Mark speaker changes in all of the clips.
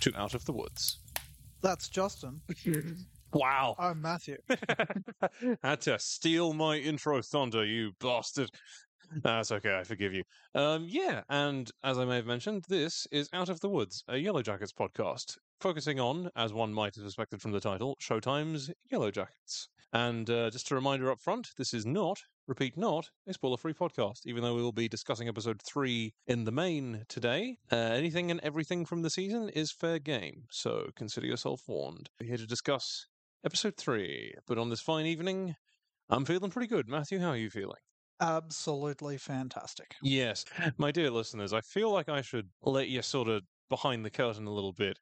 Speaker 1: to Out of the Woods.
Speaker 2: That's Justin.
Speaker 1: Wow.
Speaker 2: I'm Matthew.
Speaker 1: Had to steal my intro thunder, you bastard. That's okay, I forgive you. Um, yeah, and as I may have mentioned, this is Out of the Woods, a Yellow Jackets podcast, focusing on, as one might have suspected from the title, Showtime's Yellow Jackets. And uh, just a reminder up front, this is not, repeat not, a spoiler-free podcast, even though we will be discussing episode three in the main today. Uh, anything and everything from the season is fair game, so consider yourself warned. We're here to discuss episode three, but on this fine evening, I'm feeling pretty good. Matthew, how are you feeling?
Speaker 2: Absolutely fantastic.
Speaker 1: Yes, my dear listeners, I feel like I should let you sort of behind the curtain a little bit.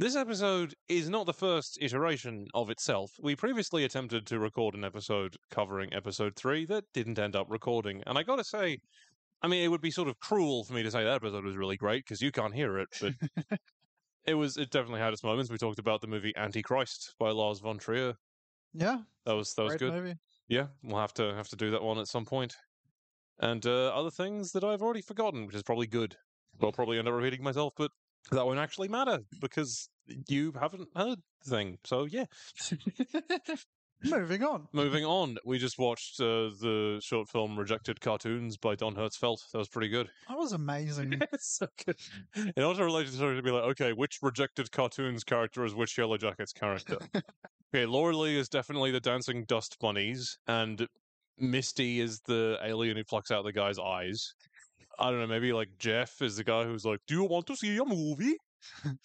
Speaker 1: This episode is not the first iteration of itself. We previously attempted to record an episode covering episode 3 that didn't end up recording. And I gotta say, I mean, it would be sort of cruel for me to say that episode was really great because you can't hear it, but it was, it definitely had its moments. We talked about the movie Antichrist by Lars von Trier.
Speaker 2: Yeah,
Speaker 1: That was, that was good.
Speaker 2: movie.
Speaker 1: Yeah, we'll have to have to do that one at some point. And uh, other things that I've already forgotten, which is probably good. I'll probably end up repeating myself, but that won't actually matter because you haven't heard the thing. So yeah,
Speaker 2: Moving on.
Speaker 1: moving on. We just watched uh, the short film "Rejected Cartoons" by Don Hertzfeldt. That was pretty good.
Speaker 2: That was amazing.
Speaker 1: it's so good. It also related to to be like, okay, which rejected cartoons character is which Yellow Jackets character? okay, Laura Lee is definitely the dancing dust bunnies, and Misty is the alien who plucks out the guy's eyes. I don't know, maybe like Jeff is the guy who's like, "Do you want to see a movie?"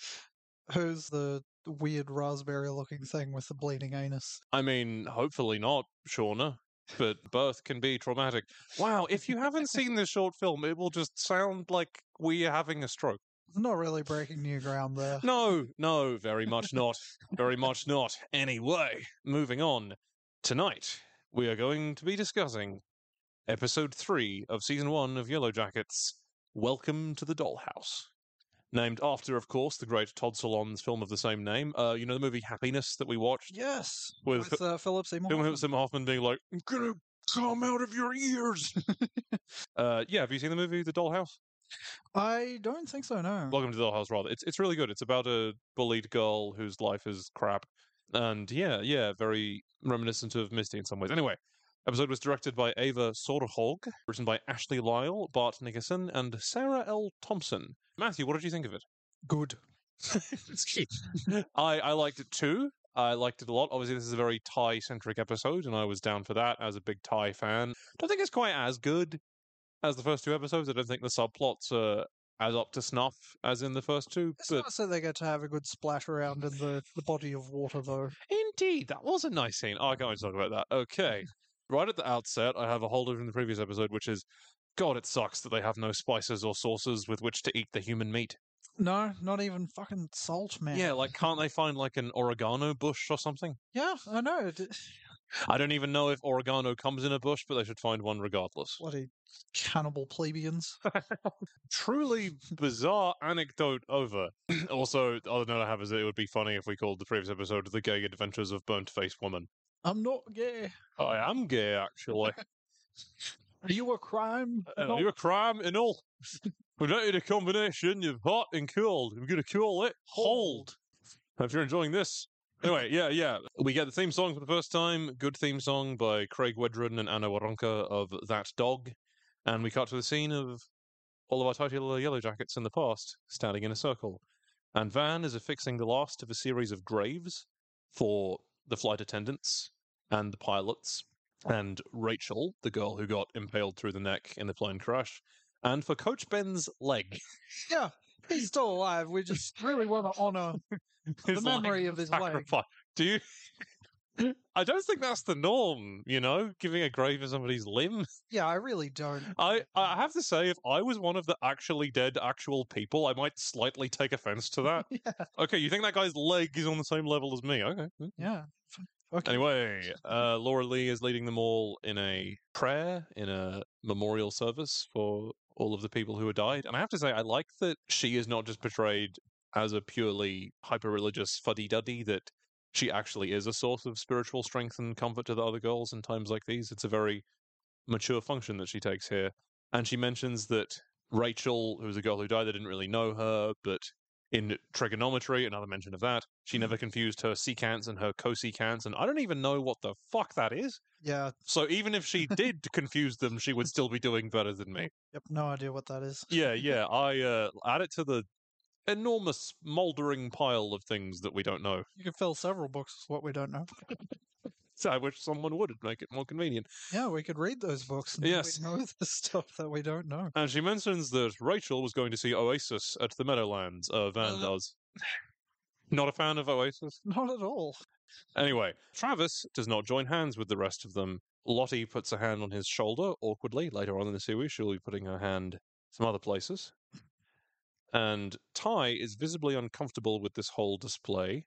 Speaker 2: Who's the weird raspberry looking thing with the bleeding anus?
Speaker 1: I mean, hopefully not, Shauna. But birth can be traumatic. Wow, if you haven't seen this short film, it will just sound like we are having a stroke.
Speaker 2: Not really breaking new ground there.
Speaker 1: No, no, very much not. Very much not. Anyway, moving on. Tonight, we are going to be discussing episode three of season one of Yellow Jackets Welcome to the Dollhouse. Named after, of course, the great Todd Solondz film of the same name. Uh, you know the movie Happiness that we watched?
Speaker 2: Yes,
Speaker 1: With-
Speaker 2: with, uh, Philip Seymour.
Speaker 1: With Sim Hoffman being like, I'm gonna come out of your ears. uh, yeah, have you seen the movie The Dollhouse?
Speaker 2: I don't think so. No.
Speaker 1: Welcome to the Dollhouse, rather. It's it's really good. It's about a bullied girl whose life is crap, and yeah, yeah, very reminiscent of Misty in some ways. Anyway, episode was directed by Ava Soderholg, written by Ashley Lyle, Bart Nickerson, and Sarah L. Thompson. Matthew, what did you think of it?
Speaker 2: Good.
Speaker 1: I I liked it too. I liked it a lot. Obviously, this is a very Tai centric episode, and I was down for that as a big Tai fan. I don't think it's quite as good as the first two episodes. I don't think the subplots are as up to snuff as in the first two.
Speaker 2: It's
Speaker 1: But
Speaker 2: not so they get to have a good splash around in the, the body of water, though.
Speaker 1: indeed, that was a nice scene. Oh, I can't wait to talk about that. Okay, right at the outset, I have a holder from the previous episode, which is. God, it sucks that they have no spices or sauces with which to eat the human meat.
Speaker 2: No, not even fucking salt, man.
Speaker 1: Yeah, like, can't they find like an oregano bush or something?
Speaker 2: Yeah, I know.
Speaker 1: I don't even know if oregano comes in a bush, but they should find one regardless.
Speaker 2: Bloody cannibal plebeians.
Speaker 1: Truly bizarre anecdote over. also, the other note I have is that it would be funny if we called the previous episode The Gay Adventures of Burnt Face Woman.
Speaker 2: I'm not gay.
Speaker 1: I am gay, actually.
Speaker 2: Are you a crime?
Speaker 1: Uh, You're a crime and all. We don't need a combination of hot and cold. We're going to call it hold. If you're enjoying this. Anyway, yeah, yeah. We get the theme song for the first time. Good theme song by Craig Wedren and Anna Waronker of That Dog. And we cut to the scene of all of our titular yellow jackets in the past standing in a circle. And Van is affixing the last of a series of graves for the flight attendants and the pilots and Rachel, the girl who got impaled through the neck in the plane crash, and for Coach Ben's leg.
Speaker 2: Yeah. He's still alive. We just really want to honor.
Speaker 1: His
Speaker 2: memory of his leg.
Speaker 1: sacrifice. Do you? I don't think that's the norm. You know, giving a grave to somebody's limb.
Speaker 2: Yeah, I really don't.
Speaker 1: I I have to say, if I was one of the actually dead actual people, I might slightly take offense to that.
Speaker 2: yeah.
Speaker 1: Okay, you think that guy's leg is on the same level as me? Okay. mm.
Speaker 2: Yeah. Okay.
Speaker 1: Anyway, uh, Laura Lee is leading them all in a prayer, in a memorial service for all of the people who have died. And I have to say, I like that she is not just portrayed as a purely hyper religious fuddy duddy, that she actually is a source of spiritual strength and comfort to the other girls in times like these. It's a very mature function that she takes here. And she mentions that Rachel, who was a girl who died, they didn't really know her, but in trigonometry, another mention of that, she never confused her secants and her cosecants, and I don't even know what the fuck that is.
Speaker 2: Yeah.
Speaker 1: So even if she did confuse them, she would still be doing better than me.
Speaker 2: Yep. No idea what that is.
Speaker 1: Yeah, yeah. I uh, add it to the enormous mouldering pile of things that we don't know.
Speaker 2: You can fill several books with what we don't know.
Speaker 1: So I wish someone would make it more convenient.
Speaker 2: Yeah, we could read those books and
Speaker 1: Yes.
Speaker 2: know the stuff that we don't know.
Speaker 1: And she mentions that Rachel was going to see Oasis at the Meadowlands. Uh, Van
Speaker 2: Uh.
Speaker 1: does. Not a fan of Oasis.
Speaker 2: Not at all.
Speaker 1: Anyway, Travis does not join hands with the rest of them. Lottie puts a hand on his shoulder awkwardly. Later on in the series, she'll be putting her hand some other places. And Ty is visibly uncomfortable with this whole display,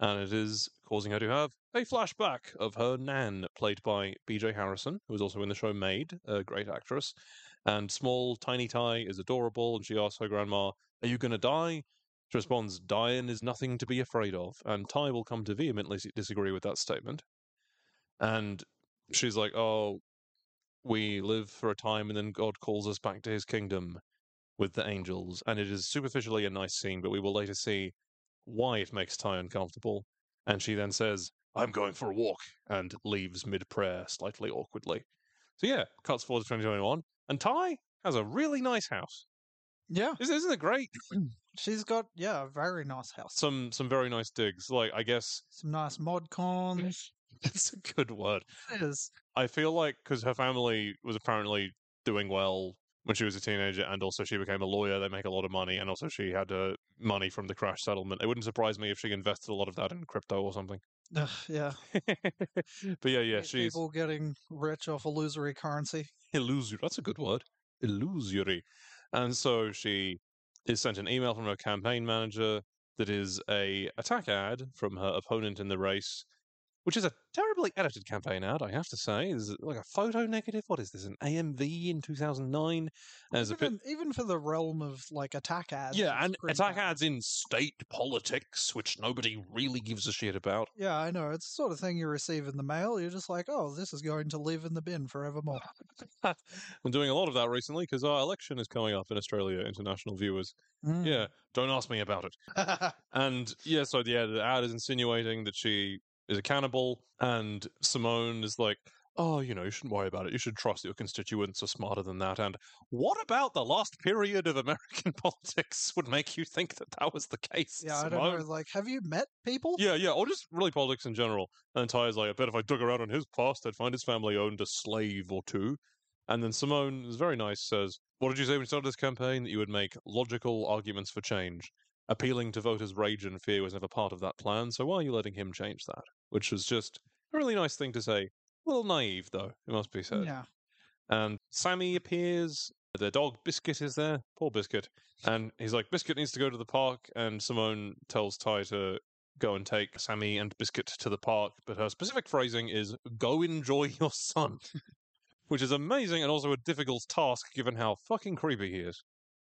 Speaker 1: and it is causing her to have a flashback of her Nan, played by BJ Harrison, who was also in the show Maid, a great actress. And small, tiny Ty is adorable, and she asks her grandma, Are you going to die? She responds, Dying is nothing to be afraid of. And Ty will come to vehemently disagree with that statement. And she's like, Oh, we live for a time and then God calls us back to his kingdom with the angels. And it is superficially a nice scene, but we will later see why it makes Ty uncomfortable. And she then says, I'm going for a walk, and leaves mid prayer slightly awkwardly. So yeah, cuts forward to 2021. And Ty has a really nice house.
Speaker 2: Yeah.
Speaker 1: Isn't isn't it great?
Speaker 2: She's got, yeah, a very nice house.
Speaker 1: Some some very nice digs. Like I guess
Speaker 2: Some nice mod cons.
Speaker 1: That's a good word.
Speaker 2: It is.
Speaker 1: I feel like because her family was apparently doing well when she was a teenager, and also she became a lawyer. They make a lot of money, and also she had uh, money from the crash settlement. It wouldn't surprise me if she invested a lot of that in crypto or something.
Speaker 2: Ugh, yeah.
Speaker 1: but yeah, yeah, she's
Speaker 2: People getting rich off illusory currency.
Speaker 1: illusory. That's a good word. Illusory. And so she is sent an email from her campaign manager that is a attack ad from her opponent in the race, which is a terribly edited campaign ad, I have to say. Is like a photo negative. What is this? An AMV in 2009? There's a bit.
Speaker 2: Even, even for the realm of like attack ads.
Speaker 1: Yeah, and attack
Speaker 2: bad.
Speaker 1: ads in state politics, which nobody really gives a shit about.
Speaker 2: Yeah, I know. It's the sort of thing you receive in the mail. You're just like, oh, this is going to live in the bin forevermore.
Speaker 1: I'm doing a lot of that recently because our election is coming up in Australia, international viewers.
Speaker 2: Mm.
Speaker 1: Yeah, don't ask me about it. And yeah, so the ad is insinuating that she is a cannibal, and Simone is like, "Oh, you know, you shouldn't worry about it. You should trust your constituents are smarter than that." And what about the last period of American politics would make you think that that was the case?
Speaker 2: yeah, I don't know. Like, have you met people?
Speaker 1: Yeah, yeah, or just really politics in general. And ty Ty's like, I bet if I dug around on his past, I'd find his family owned a slave or two. And then Simone is very nice, says, What did you say when you started this campaign? That you would make logical arguments for change. Appealing to voters' rage and fear was never part of that plan, so why are you letting him change that? Which was just a really nice thing to say. A little naive, though, it must be said.
Speaker 2: Yeah.
Speaker 1: And Sammy appears. Their dog Biscuit is there. Poor Biscuit. And he's like, Biscuit needs to go to the park. And Simone tells Ty to go and take Sammy and Biscuit to the park. But her specific phrasing is, go enjoy your son. Which is amazing and also a difficult task given how fucking creepy he is.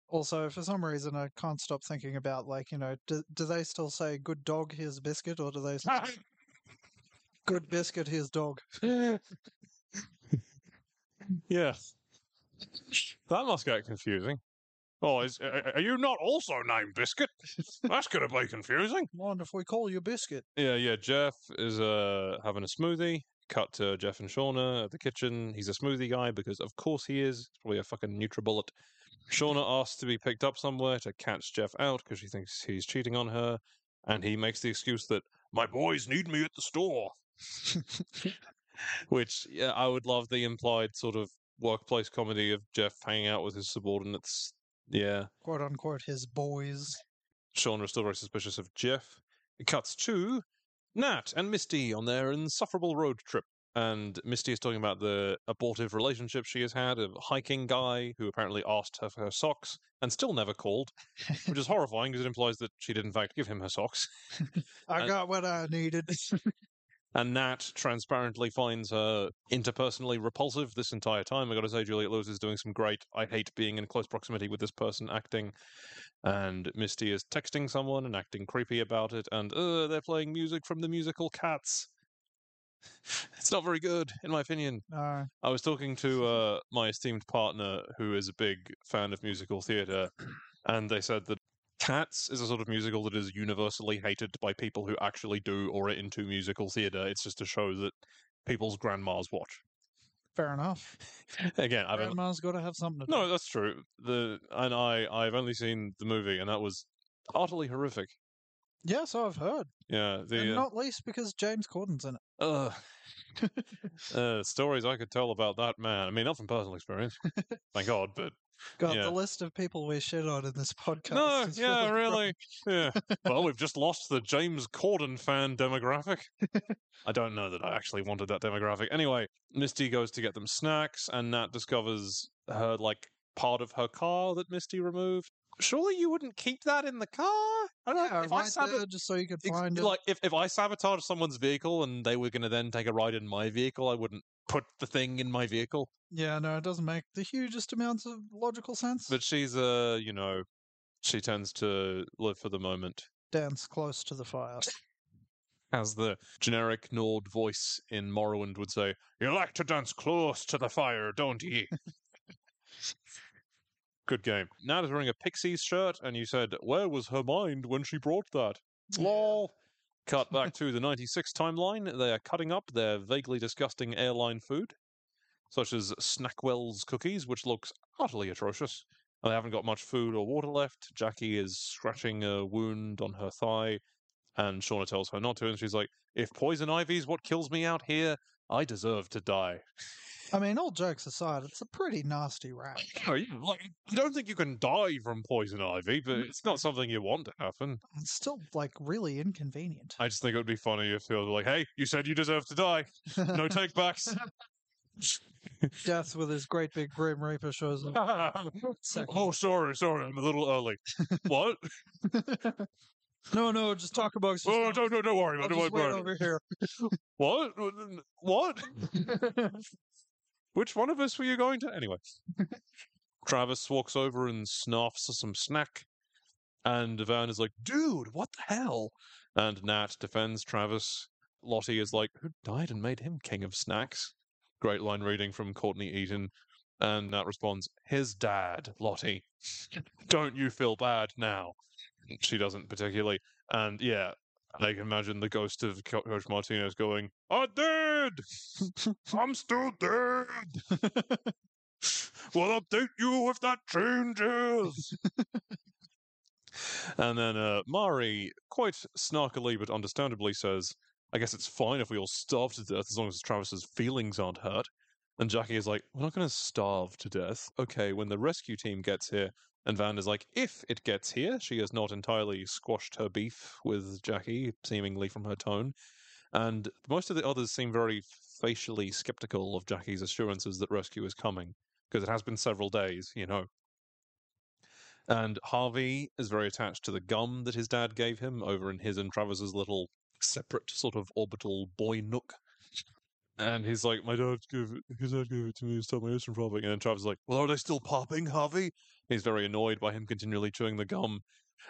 Speaker 2: Also, for some reason, I can't stop thinking about, like, you know, do, do they still say good dog, here's biscuit, or do they say good biscuit, his dog?
Speaker 1: yeah. That must get confusing. Oh, is, are you not also named Biscuit? That's going to be confusing.
Speaker 2: Mind if we call you biscuit?
Speaker 1: Yeah, yeah. Jeff is uh having a smoothie. Cut to Jeff and Shauna at the kitchen. He's a smoothie guy because, of course, he is. He's probably a fucking NutriBullet. Shauna asks to be picked up somewhere to catch Jeff out because she thinks he's cheating on her, and he makes the excuse that my boys need me at the store. Which, yeah, I would love the implied sort of workplace comedy of Jeff hanging out with his subordinates Yeah.
Speaker 2: quote unquote his boys.
Speaker 1: Sean is still very suspicious of Jeff. It cuts to Nat and Misty on their insufferable road trip. And Misty is talking about the abortive relationship she has had, a hiking guy who apparently asked her for her socks and still never called, which is horrifying because it implies that she did, in fact, give him her socks.
Speaker 2: I
Speaker 1: And-
Speaker 2: got what I needed.
Speaker 1: And Nat transparently finds her interpersonally repulsive this entire time. I gotta say, Juliette Lewis is doing some great I hate being in close proximity with this person acting. And Misty is texting someone and acting creepy about it. And uh, they're playing music from the musical Cats. It's not very good, in my opinion.
Speaker 2: no.
Speaker 1: I was talking to uh, my esteemed partner who is a big fan of musical theatre, and they said that Cats is a sort of musical that is universally hated by people who actually do or are into musical theatre. It's just a show that people's grandmas watch.
Speaker 2: Fair enough.
Speaker 1: Again, I've
Speaker 2: Grandma's got to have something to do.
Speaker 1: no, that's true. The and I I've only seen the movie, and that was utterly horrific.
Speaker 2: Yes, I've heard.
Speaker 1: Yeah,
Speaker 2: and
Speaker 1: the uh,
Speaker 2: not least because James Corden's in it.
Speaker 1: uh, uh, stories I could tell about that man. I mean, not from personal experience, thank God, but
Speaker 2: God,
Speaker 1: Yeah.
Speaker 2: the list of people we shit on in this podcast.
Speaker 1: No, yeah,
Speaker 2: really
Speaker 1: really. Yeah. Well, we've just lost the James Corden fan demographic. I don't know that I actually wanted that demographic. Anyway, Misty goes to get them snacks, and Nat discovers her, like, part of her car that Misty removed. Surely you wouldn't keep that in the car? I don't
Speaker 2: Yeah,
Speaker 1: if I
Speaker 2: right
Speaker 1: sabot-
Speaker 2: there, just so you could
Speaker 1: ex-
Speaker 2: find it.
Speaker 1: like if, if I sabotage someone's vehicle and they were going to then take a ride in my vehicle, I wouldn't put the thing in my vehicle.
Speaker 2: Yeah, no, it doesn't make the hugest amounts of logical sense.
Speaker 1: But she's uh, you know, she tends to live for the moment.
Speaker 2: Dance close to the fire.
Speaker 1: as the generic Nord voice in Morrowind would say, You like to dance close to the fire, don't ye? Good game. Nat is wearing a Pixies shirt, and you said, Where was her mind when she brought that? Lol. Cut back to the 96 timeline. They are cutting up their vaguely disgusting airline food, such as Snackwell's cookies, which looks utterly atrocious. And they haven't got much food or water left. Jackie is scratching a wound on her thigh, and Shauna tells her not to, and she's like, If poison ivy's what kills me out here, I deserve to die.
Speaker 2: I mean, all jokes aside, it's a pretty nasty rap.
Speaker 1: No, you, like, I don't think you can die from poison ivy, but mm. it's not something you want to happen.
Speaker 2: It's still, like, really inconvenient.
Speaker 1: I just think it would be funny if they were like, hey, you said you deserve to die. No take backs.
Speaker 2: Death with his great big Grim Reaper shows up.
Speaker 1: Oh, sorry, sorry, I'm a little early. what?
Speaker 2: no, no, just talk about
Speaker 1: Oh, don't, don't, don't worry about it.
Speaker 2: just
Speaker 1: Don't worry.
Speaker 2: over here.
Speaker 1: What? What? Which one of us were you going to? Anyway. Travis walks over and snuffs some snack. And Van is like, dude, what the hell? And Nat defends Travis. Lottie is like, who died and made him king of snacks? Great line reading from Courtney Eaton. And Nat responds, his dad, Lottie. Don't you feel bad now? She doesn't particularly. And yeah, I can imagine the ghost of Co- Coach Martinez going, I'm dead! I'm still dead! we'll update you if that changes! and then uh, Mari, quite snarkily but understandably, says, I guess it's fine if we all starve to death as long as Travis's feelings aren't hurt. And Jackie is like, We're not going to starve to death. Okay, when the rescue team gets here, and Van is like, if it gets here, she has not entirely squashed her beef with Jackie, seemingly from her tone. And most of the others seem very facially skeptical of Jackie's assurances that rescue is coming, because it has been several days, you know. And Harvey is very attached to the gum that his dad gave him over in his and Travis's little separate sort of orbital boy nook. And he's like, My dad gave it his dad gave it to me to stop my from popping. And then Travis is like, Well, are they still popping, Harvey? He's very annoyed by him continually chewing the gum.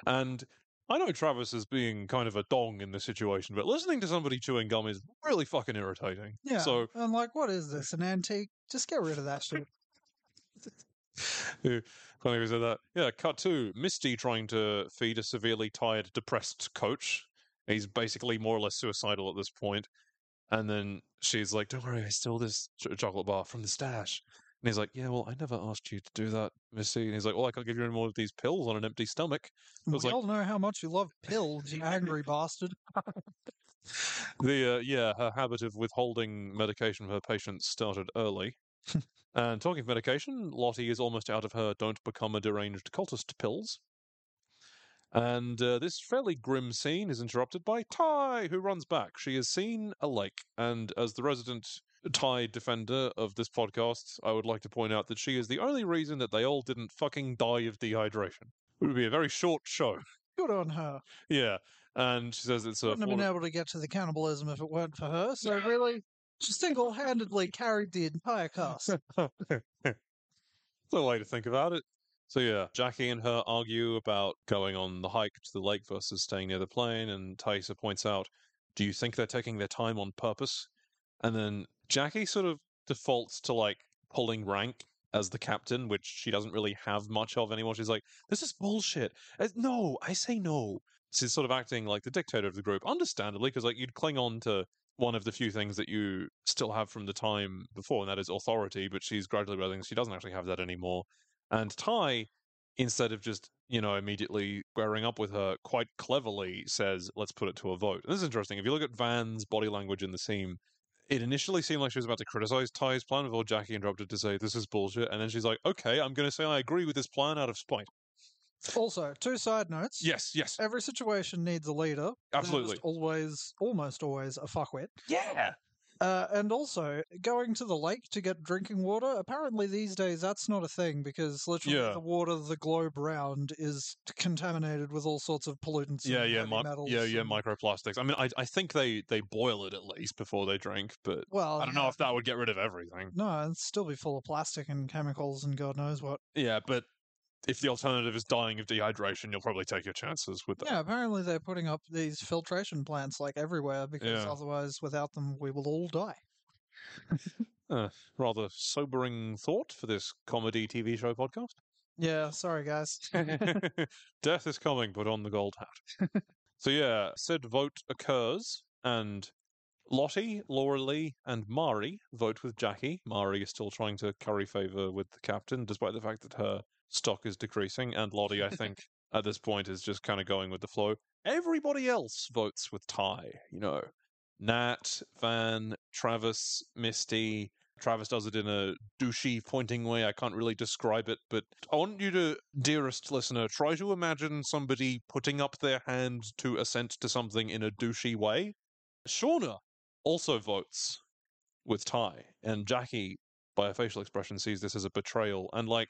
Speaker 1: And I know Travis is being kind of a dong in this situation, but listening to somebody chewing gum is really fucking irritating.
Speaker 2: Yeah.
Speaker 1: So
Speaker 2: I'm like, what is this? An antique? Just get rid of that shit.
Speaker 1: Yeah, Funny we said that. Yeah, cut to Misty trying to feed a severely tired, depressed coach. He's basically more or less suicidal at this point. And then she's like, Don't worry, I stole this ch- chocolate bar from the stash. And he's like, Yeah, well, I never asked you to do that, Misty. And he's like, Well, I can't give you any more of these pills on an empty stomach.
Speaker 2: We
Speaker 1: was like-
Speaker 2: all know how much you love pills, you angry bastard.
Speaker 1: The uh, yeah, her habit of withholding medication for her patients started early. and talking of medication, Lottie is almost out of her "Don't become a deranged cultist" pills. And uh, this fairly grim scene is interrupted by Ty, who runs back. She has seen a lake, and as the resident Tai defender of this podcast, I would like to point out that she is the only reason that they all didn't fucking die of dehydration. It would be a very short show.
Speaker 2: Good on her.
Speaker 1: Yeah. And she says it's a.
Speaker 2: Wouldn't have been able to get to the cannibalism if it weren't for her. So really, she single-handedly carried the entire cast.
Speaker 1: It's a way to think about it. So yeah, Jackie and her argue about going on the hike to the lake versus staying near the plane, and Taissa points out, "Do you think they're taking their time on purpose?" And then Jackie sort of defaults to like pulling rank as the captain, which she doesn't really have much of anymore. She's like, "This is bullshit." Uh, no, I say no. She's sort of acting like the dictator of the group, understandably, because like you'd cling on to one of the few things that you still have from the time before, and that is authority. But she's gradually realizing she doesn't actually have that anymore. And Ty, instead of just you know immediately squaring up with her, quite cleverly says, "Let's put it to a vote." And this is interesting. If you look at Van's body language in the scene, it initially seemed like she was about to criticize Ty's plan before Jackie interrupted to say, "This is bullshit," and then she's like, "Okay, I'm going to say I agree with this plan out of spite."
Speaker 2: Also, two side notes.
Speaker 1: Yes, yes,
Speaker 2: Every situation needs a leader. There's
Speaker 1: absolutely.
Speaker 2: always, almost always, a fuckwit.
Speaker 1: Yeah,
Speaker 2: Uh, and also, going to the lake to get drinking water, apparently these days that's not a thing because literally
Speaker 1: Yeah.
Speaker 2: the water the globe round is contaminated with all sorts of pollutants.
Speaker 1: yeah,
Speaker 2: and
Speaker 1: yeah,
Speaker 2: heavy
Speaker 1: mi-
Speaker 2: metals
Speaker 1: yeah, yeah. Microplastics. I mean, I, I think they they boil it at least before they drink, but
Speaker 2: Well,
Speaker 1: I don't know if that would get rid of everything.
Speaker 2: No, it'd still be full of plastic and chemicals and God knows what.
Speaker 1: Yeah, but if the alternative is dying of dehydration, you'll probably take your chances with that.
Speaker 2: Yeah, apparently they're putting up these filtration plants like everywhere because
Speaker 1: Yeah.
Speaker 2: otherwise, without them, we will all die.
Speaker 1: Uh, rather sobering thought for this comedy TV show podcast.
Speaker 2: Yeah, sorry guys.
Speaker 1: Death is coming, put on the gold hat. so yeah, said vote occurs, and Lottie, Laura Lee, and Mari vote with Jackie. Mari is still trying to curry favor with the captain, despite the fact that her stock is decreasing, and Lottie, I think, at this point is just kind of going with the flow. Everybody else votes with Ty, you know. Nat, Van, Travis, Misty. Travis does it in a douchey, pointing way. I can't really describe it, but I want you to, dearest listener, try to imagine somebody putting up their hand to assent to something in a douchey way. Shauna also votes with Ty, and Jackie, by her facial expression, sees this as a betrayal. And like,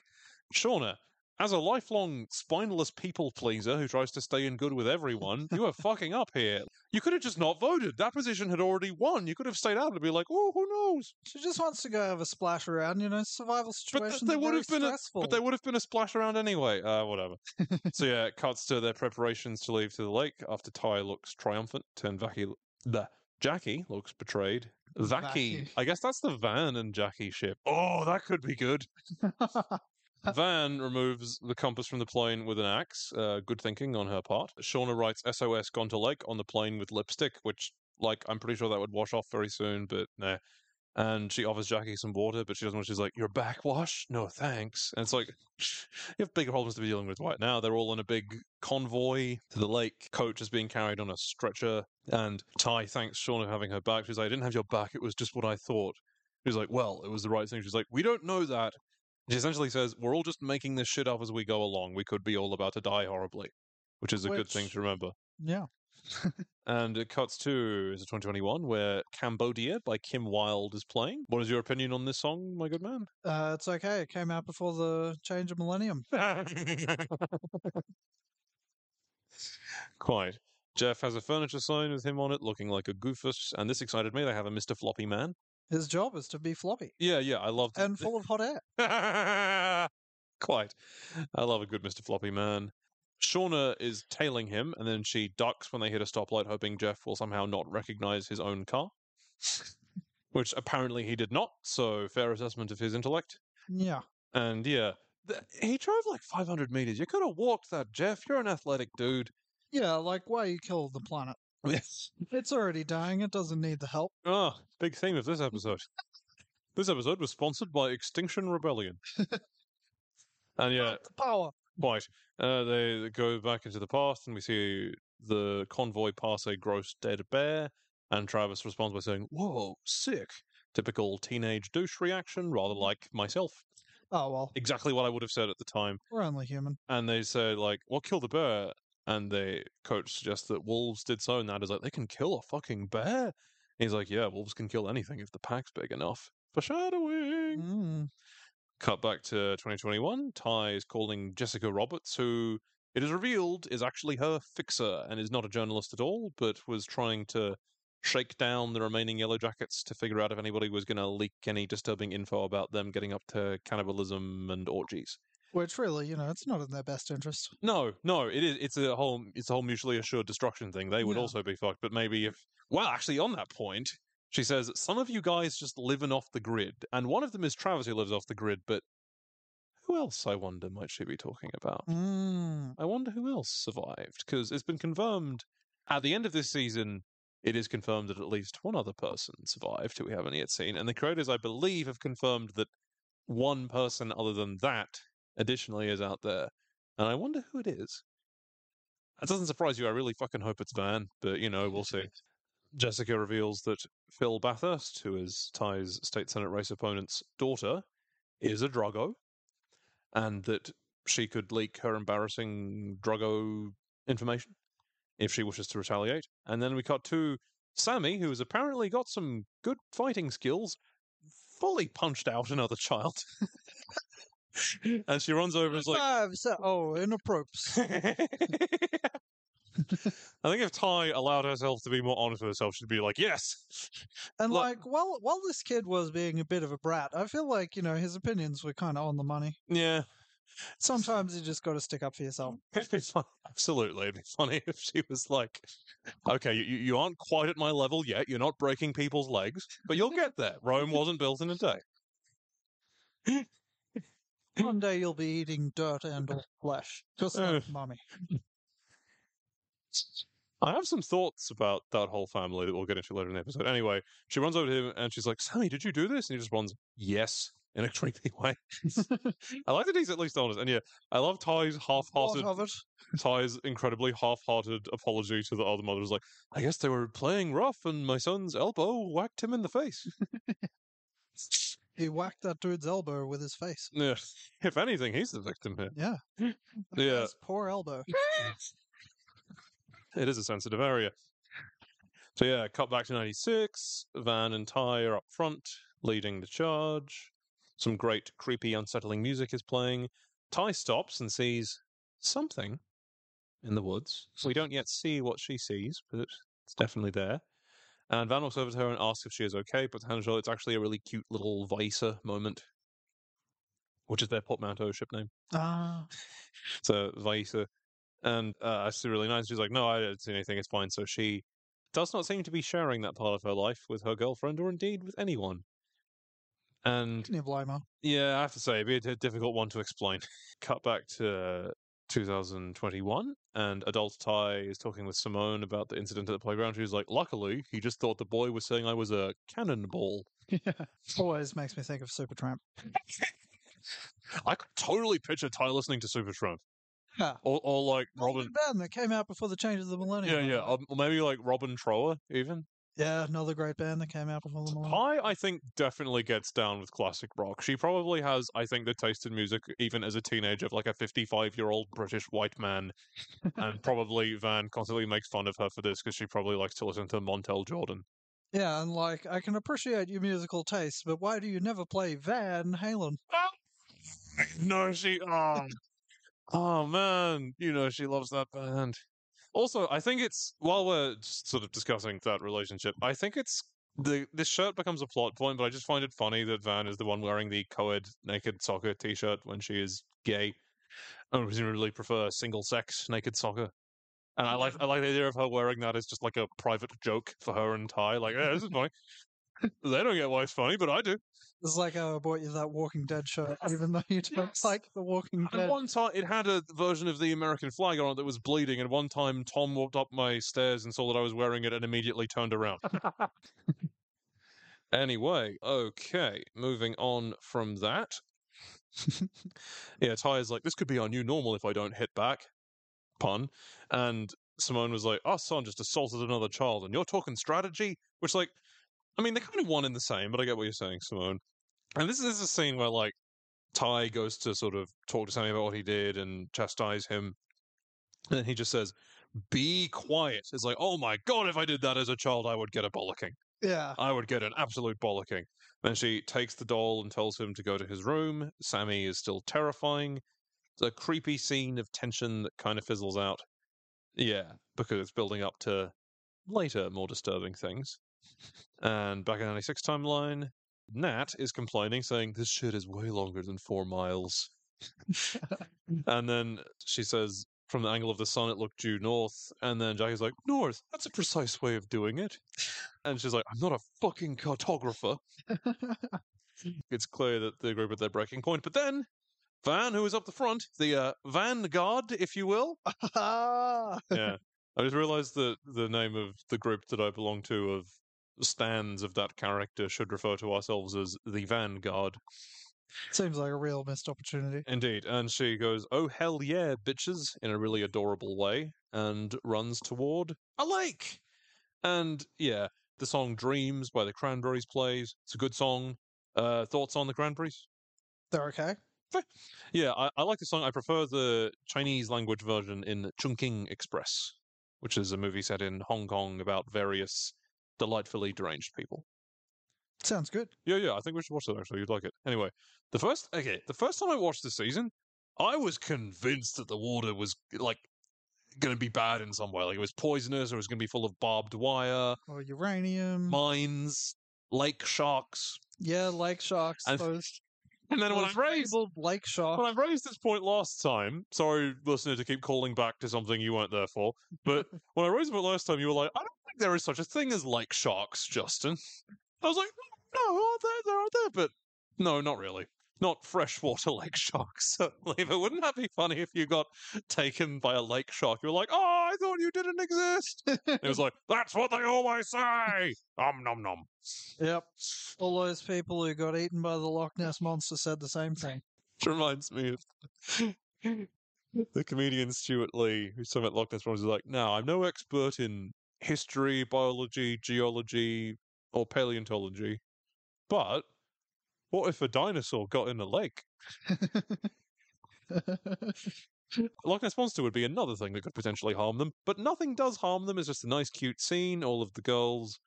Speaker 1: Shauna, as a lifelong spineless people pleaser who tries to stay in good with everyone, you are fucking up here. You could have just not voted. That position had already won. You could have stayed out and be like, oh, who knows?
Speaker 2: She just wants to go have a splash around. You know, survival
Speaker 1: situation.
Speaker 2: But
Speaker 1: th- there would have been a, but there would have been a splash around anyway. Uh, whatever. so yeah, cuts to their preparations to leave to the lake after Ty looks triumphant and Vaki, the Jackie looks betrayed. Vaki. I guess that's the Van and Jackie ship. Oh, that could be good. Van removes the compass from the plane with an axe. Uh, good thinking on her part. Shauna writes SOS gone to lake on the plane with lipstick, which, like, I'm pretty sure that would wash off very soon, but nah. And she offers Jackie some water, but she doesn't want. She's like, "Your backwash? No, thanks." And it's like, you have bigger problems to be dealing with right now. They're all in a big convoy to the lake. Coach is being carried on a stretcher, and Ty thanks Shauna for having her back. She's like, "I didn't have your back. It was just what I thought." He's like, "Well, it was the right thing." She's like, "We don't know that." She essentially says, "We're all just making this shit up as we go along. We could be all about to die horribly," which is a good thing to remember.
Speaker 2: yeah.
Speaker 1: And it cuts to is it 2021 where Cambodia by Kim Wilde is playing. What is your opinion on this song, my good man?
Speaker 2: Uh, it's okay. It came out before the change of millennium.
Speaker 1: Quite. Jeff has a furniture sign with him on it, looking like a goofus, and this excited me. They have a Mr. Floppy Man.
Speaker 2: His job is to be floppy
Speaker 1: Yeah, yeah, I love
Speaker 2: and full of hot air.
Speaker 1: Quite. I love a good Mr. Floppy Man. Shauna is tailing him, and then she ducks when they hit a stoplight, hoping Jeff will somehow not recognize his own car. Which apparently he did not, so fair assessment of his intellect.
Speaker 2: Yeah.
Speaker 1: And yeah, th- he drove like 500 meters. You could have walked that, Jeff. You're an athletic dude.
Speaker 2: Yeah, like why you kill the planet?
Speaker 1: Yes.
Speaker 2: It's already dying. It doesn't need the help.
Speaker 1: Ah, big theme of this episode. this episode was sponsored by Extinction Rebellion. and yeah,
Speaker 2: The power.
Speaker 1: quite. Uh, they go back into the past, and we see the convoy pass a gross dead bear. And Travis responds by saying, "Whoa, sick!" Typical teenage douche reaction, rather like myself.
Speaker 2: Oh well,
Speaker 1: Exactly what I would have said at the time.
Speaker 2: we're only human.
Speaker 1: And they say, like, what killed the bear? And the coach suggests that wolves did so, and that is like, they can kill a fucking bear. He's like, yeah, wolves can kill anything if the pack's big enough. Foreshadowing.
Speaker 2: Mm.
Speaker 1: Cut back to 2021. Ty is calling Jessica Roberts, who it is revealed is actually her fixer and is not a journalist at all, but was trying to shake down the remaining Yellow Jackets to figure out if anybody was going to leak any disturbing info about them getting up to cannibalism and orgies.
Speaker 2: Which really, you know, it's not in their best interest.
Speaker 1: No, no, it is. It's a whole. It's a whole mutually assured destruction thing. They would
Speaker 2: Yeah.
Speaker 1: also be fucked, but maybe if. Well, actually, on that point, she says some of you guys just living off the grid, and one of them is Travis who lives off the grid. But who else? I wonder might she be talking about?
Speaker 2: Mm.
Speaker 1: I wonder who else survived because it's been confirmed at the end of this season. It is confirmed that at least one other person survived who we haven't yet seen, and the creators, I believe, have confirmed that one person other than that additionally is out there, and I wonder who it is. That doesn't surprise you. I really fucking hope it's Van, but you know, we'll see. Jessica reveals that Phil Bathurst, who is Ty's state senate race opponent's daughter, is a druggo, and that she could leak her embarrassing druggo information if she wishes to retaliate. And then we cut to Sammy, who has apparently got some good fighting skills, fully punched out another child. and she runs over and is like,
Speaker 2: Five, se- oh, inappropriate.
Speaker 1: I think if Ty allowed herself to be more honest with herself, she'd be like, yes.
Speaker 2: And
Speaker 1: Look-
Speaker 2: like, while while this kid was being a bit of a brat, I feel like you know his opinions were kind of on the money.
Speaker 1: Yeah.
Speaker 2: Sometimes you just got to stick up for yourself.
Speaker 1: It'd be fun. Absolutely. It'd be funny if she was like, okay, you, you aren't quite at my level yet. You're not breaking people's legs, but you'll get there. Rome wasn't built in a day.
Speaker 2: One day you'll be eating dirt and or flesh, just
Speaker 1: Uh.
Speaker 2: like mommy.
Speaker 1: I have some thoughts about that whole family that we'll get into later in the episode. Anyway, she runs over to him and she's like, Sammy, did you do this? And he just responds, yes, in a creepy way. I like that he's at least honest. And yeah, I love Ty's half-hearted,
Speaker 2: of it?
Speaker 1: Ty's incredibly half-hearted apology to the other mother. was like, I guess they were playing rough and my son's elbow whacked him in the face.
Speaker 2: He whacked that dude's elbow with his face.
Speaker 1: yeah. If anything, he's the victim here.
Speaker 2: Yeah.
Speaker 1: Yeah.
Speaker 2: His poor elbow.
Speaker 1: It is a sensitive area. So yeah, cut back to 96. Van and Ty are up front, leading the charge. Some great, creepy, unsettling music is playing. Ty stops and sees something in the woods. We don't yet see what she sees, but it's definitely there. And Van walks over to her and asks if she is okay, but on shoulder, it's actually a really cute little Visa moment, which is their portmanteau ship name.
Speaker 2: Ah,
Speaker 1: So Vaissa, and uh, it's really nice. She's like, "No, I don't see anything. It's fine." So she does not seem to be sharing that part of her life with her girlfriend, or indeed with anyone. And yeah, I have to say, it'd be a difficult one to explain. Cut back to 2021, and adult Ty is talking with Simone about the incident at the playground. She's like, "Luckily, he just thought the boy was saying I was a cannonball."
Speaker 2: Yeah. Always makes me think of Supertramp.
Speaker 1: I could totally picture Ty listening to Supertramp,
Speaker 2: Yeah.
Speaker 1: or, or like
Speaker 2: Robin band that came out before the change of the millennium.
Speaker 1: Yeah, yeah, um, or maybe like Robin Trower, even.
Speaker 2: Yeah, another great band that came out before the millennium.
Speaker 1: Pi, I think, definitely gets down with classic rock. She probably has, I think, the taste in music, even as a teenager, of like a 55 year old British white man. and probably Van constantly makes fun of her for this because she probably likes to listen to Montel Jordan.
Speaker 2: Yeah, and like I can appreciate your musical taste, but why do you never play Van Halen?
Speaker 1: No, she. Oh, oh man. You know, she loves that band. Also, I think it's, while we're sort of discussing that relationship, I think it's. The, this shirt becomes a plot point, but I just find it funny that Van is the one wearing the co-ed naked soccer t-shirt when she is gay. I presumably prefer single sex naked soccer. And I like I like the idea of her wearing that as just like a private joke for her and Ty. Like, yeah, this is funny. They don't get why it's funny, but I do.
Speaker 2: It's like how I bought you that Walking Dead shirt, even though you don't like the Walking
Speaker 1: At
Speaker 2: Dead.
Speaker 1: one time, it had a version of the American flag on it that was bleeding. And one time, Tom walked up my stairs and saw that I was wearing it and immediately turned around. anyway, okay, moving on from that. yeah, Ty is like, this could be our new normal if I don't hit back. Pun. And Simone was like, our son just assaulted another child, and you're talking strategy? Which, like, I mean, they're kind of one in the same, but I get what you're saying, Simone. And this is a scene where, like, Ty goes to sort of talk to Sammy about what he did and chastise him. And then he just says, Be quiet. It's like, oh my god, if I did that as a child, I would get a bollocking.
Speaker 2: Yeah.
Speaker 1: I would get an absolute bollocking. Then she takes the doll and tells him to go to his room. Sammy is still terrifying. It's a creepy scene of tension that kind of fizzles out. Yeah, because it's building up to later, more disturbing things. And back in the 96 timeline, Nat is complaining, saying, This shit is way longer than four miles. and then she says, From the angle of the sun, it looked due north. And then Jackie's like, North, that's a precise way of doing it. And she's like, I'm not a fucking cartographer. it's clear that they agree with their breaking point. But then, Van, who is up the front, the uh, Vanguard, if you will.
Speaker 2: Ah.
Speaker 1: Yeah. I just realized that the name of the group that I belong to of stands of that character should refer to ourselves as the Vanguard.
Speaker 2: Seems like a real missed opportunity.
Speaker 1: Indeed. And she goes, Oh, hell yeah, bitches, in a really adorable way, and runs toward a lake. And yeah, the song Dreams by the Cranberries plays. It's a good song. Uh, thoughts on the Cranberries?
Speaker 2: They're okay.
Speaker 1: Yeah, I, I like the song. I prefer the Chinese language version in Chungking Express, which is a movie set in Hong Kong about various delightfully deranged people.
Speaker 2: Sounds good.
Speaker 1: Yeah, yeah, I think we should watch that actually. You'd like it. Anyway, the first okay, the first time I watched this season, I was convinced that the water was like going to be bad in some way. Like it was poisonous or it was going to be full of barbed wire,
Speaker 2: Or uranium.
Speaker 1: mines, lake sharks.
Speaker 2: yeah, lake sharks.
Speaker 1: And- And then when I raised
Speaker 2: fabled lake sharks.
Speaker 1: when I raised this point last time, sorry, listener, to keep calling back to something you weren't there for, but when I raised it last time, you were like, I don't think there is such a thing as lake sharks, Justin. I was like, no, there? There are there, but no, not really. Not freshwater lake sharks, certainly. But wouldn't that be funny if you got taken by a lake shark? You were like, oh, I thought you didn't exist. it was like, that's what they always say. Om nom nom.
Speaker 2: Yep. All those people who got eaten by the Loch Ness monster said the same thing.
Speaker 1: Which reminds me of the comedian Stewart Lee, who's talking about Loch Ness Monster. He's like, "No, I'm no expert in history, biology, geology, or paleontology, but what if a dinosaur got in a lake? Loch Monster would be another thing that could potentially harm them, but nothing does harm them. It's just a nice, cute scene. All of the girls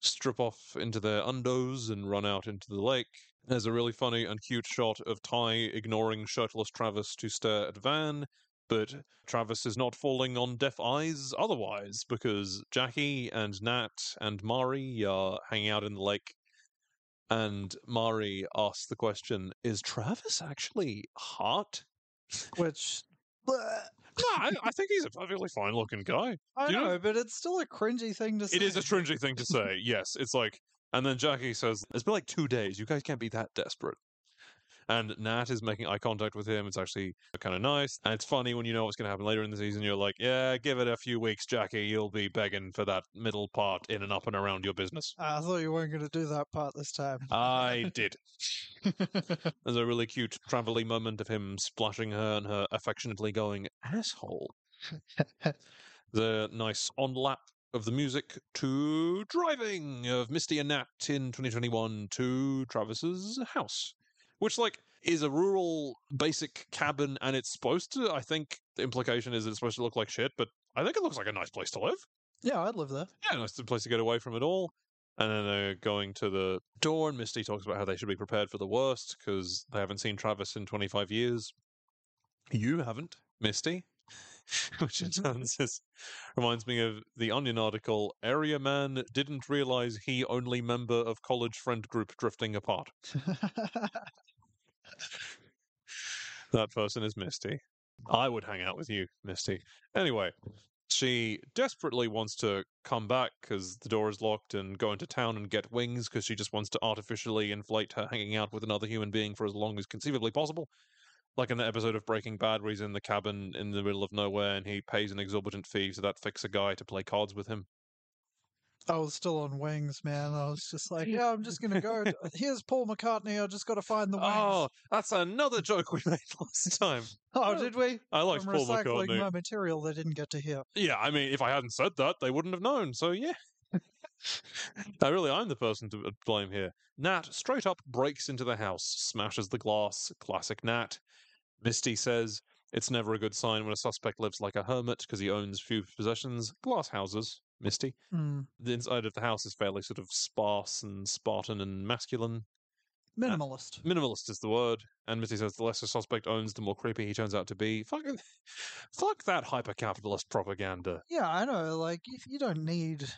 Speaker 1: strip off into their undos and run out into the lake. There's a really funny and cute shot of Ty ignoring shirtless Travis to stare at Van, but Travis is not falling on deaf eyes otherwise because Jackie and Nat and Mari are hanging out in the lake. And Mari asks the question Is Travis actually hot?
Speaker 2: Which.
Speaker 1: Uh, no, I, I think he's a perfectly fine looking guy.
Speaker 2: I
Speaker 1: know-
Speaker 2: know, but it's still a cringy thing to say.
Speaker 1: It is a cringy thing to say, yes. It's like, and then Jackie says, It's been like two days. You guys can't be that desperate. And Nat is making eye contact with him. It's actually kind of nice. And it's funny when you know what's going to happen later in the season. You're like, yeah, give it a few weeks, Jackie. You'll be begging for that middle part in and up and around your business.
Speaker 2: I thought you weren't going to do that part this time.
Speaker 1: I did. There's a really cute travelly moment of him splashing her and her affectionately going, asshole. the nice on lap of the music to driving of Misty and Nat in 2021 to Travis's house, which, like, is a rural basic cabin and it's supposed to, I think the implication is it's supposed to look like shit, but I think it looks like a nice place to live
Speaker 2: yeah, I'd live there.
Speaker 1: yeah, nice place to get away from it all. And then they're going to the door, and Misty talks about how they should be prepared for the worst because they haven't seen Travis in 25 years. You haven't, Misty? Which in mm-hmm. turns is, reminds me of the Onion article Area Man didn't realize he only member of college friend group drifting apart. That person is Misty. I would hang out with you, Misty. Anyway, she desperately wants to come back because the door is locked and go into town and get wings because she just wants to artificially inflate her hanging out with another human being for as long as conceivably possible. Like in the episode of Breaking Bad where he's in the cabin in the middle of nowhere and he pays an exorbitant fee to that fixer guy to play cards with him.
Speaker 2: I was still on wings, man. I was just like, yeah, I'm just going to go. Here's Paul McCartney. I just got to find the wings.
Speaker 1: Oh, that's another joke we made last time.
Speaker 2: Oh, did we?
Speaker 1: I like
Speaker 2: I'm
Speaker 1: Paul
Speaker 2: recycling
Speaker 1: McCartney.
Speaker 2: my material they didn't get to hear.
Speaker 1: Yeah, I mean, if I hadn't said that, they wouldn't have known. So yeah, I really, I'm the person to blame here. Nat straight up breaks into the house, smashes the glass. Classic Nat. Misty says it's never a good sign when a suspect lives like a hermit because he owns few possessions. Glass houses, Misty.
Speaker 2: Hmm.
Speaker 1: The inside of the house is fairly sort of sparse and Spartan and masculine.
Speaker 2: Uh, minimalist.
Speaker 1: Minimalist is the word. And Misty says the less a suspect owns, the more creepy he turns out to be. Fuck, fuck that hyper capitalist propaganda.
Speaker 2: Yeah, I know. Like, if you don't need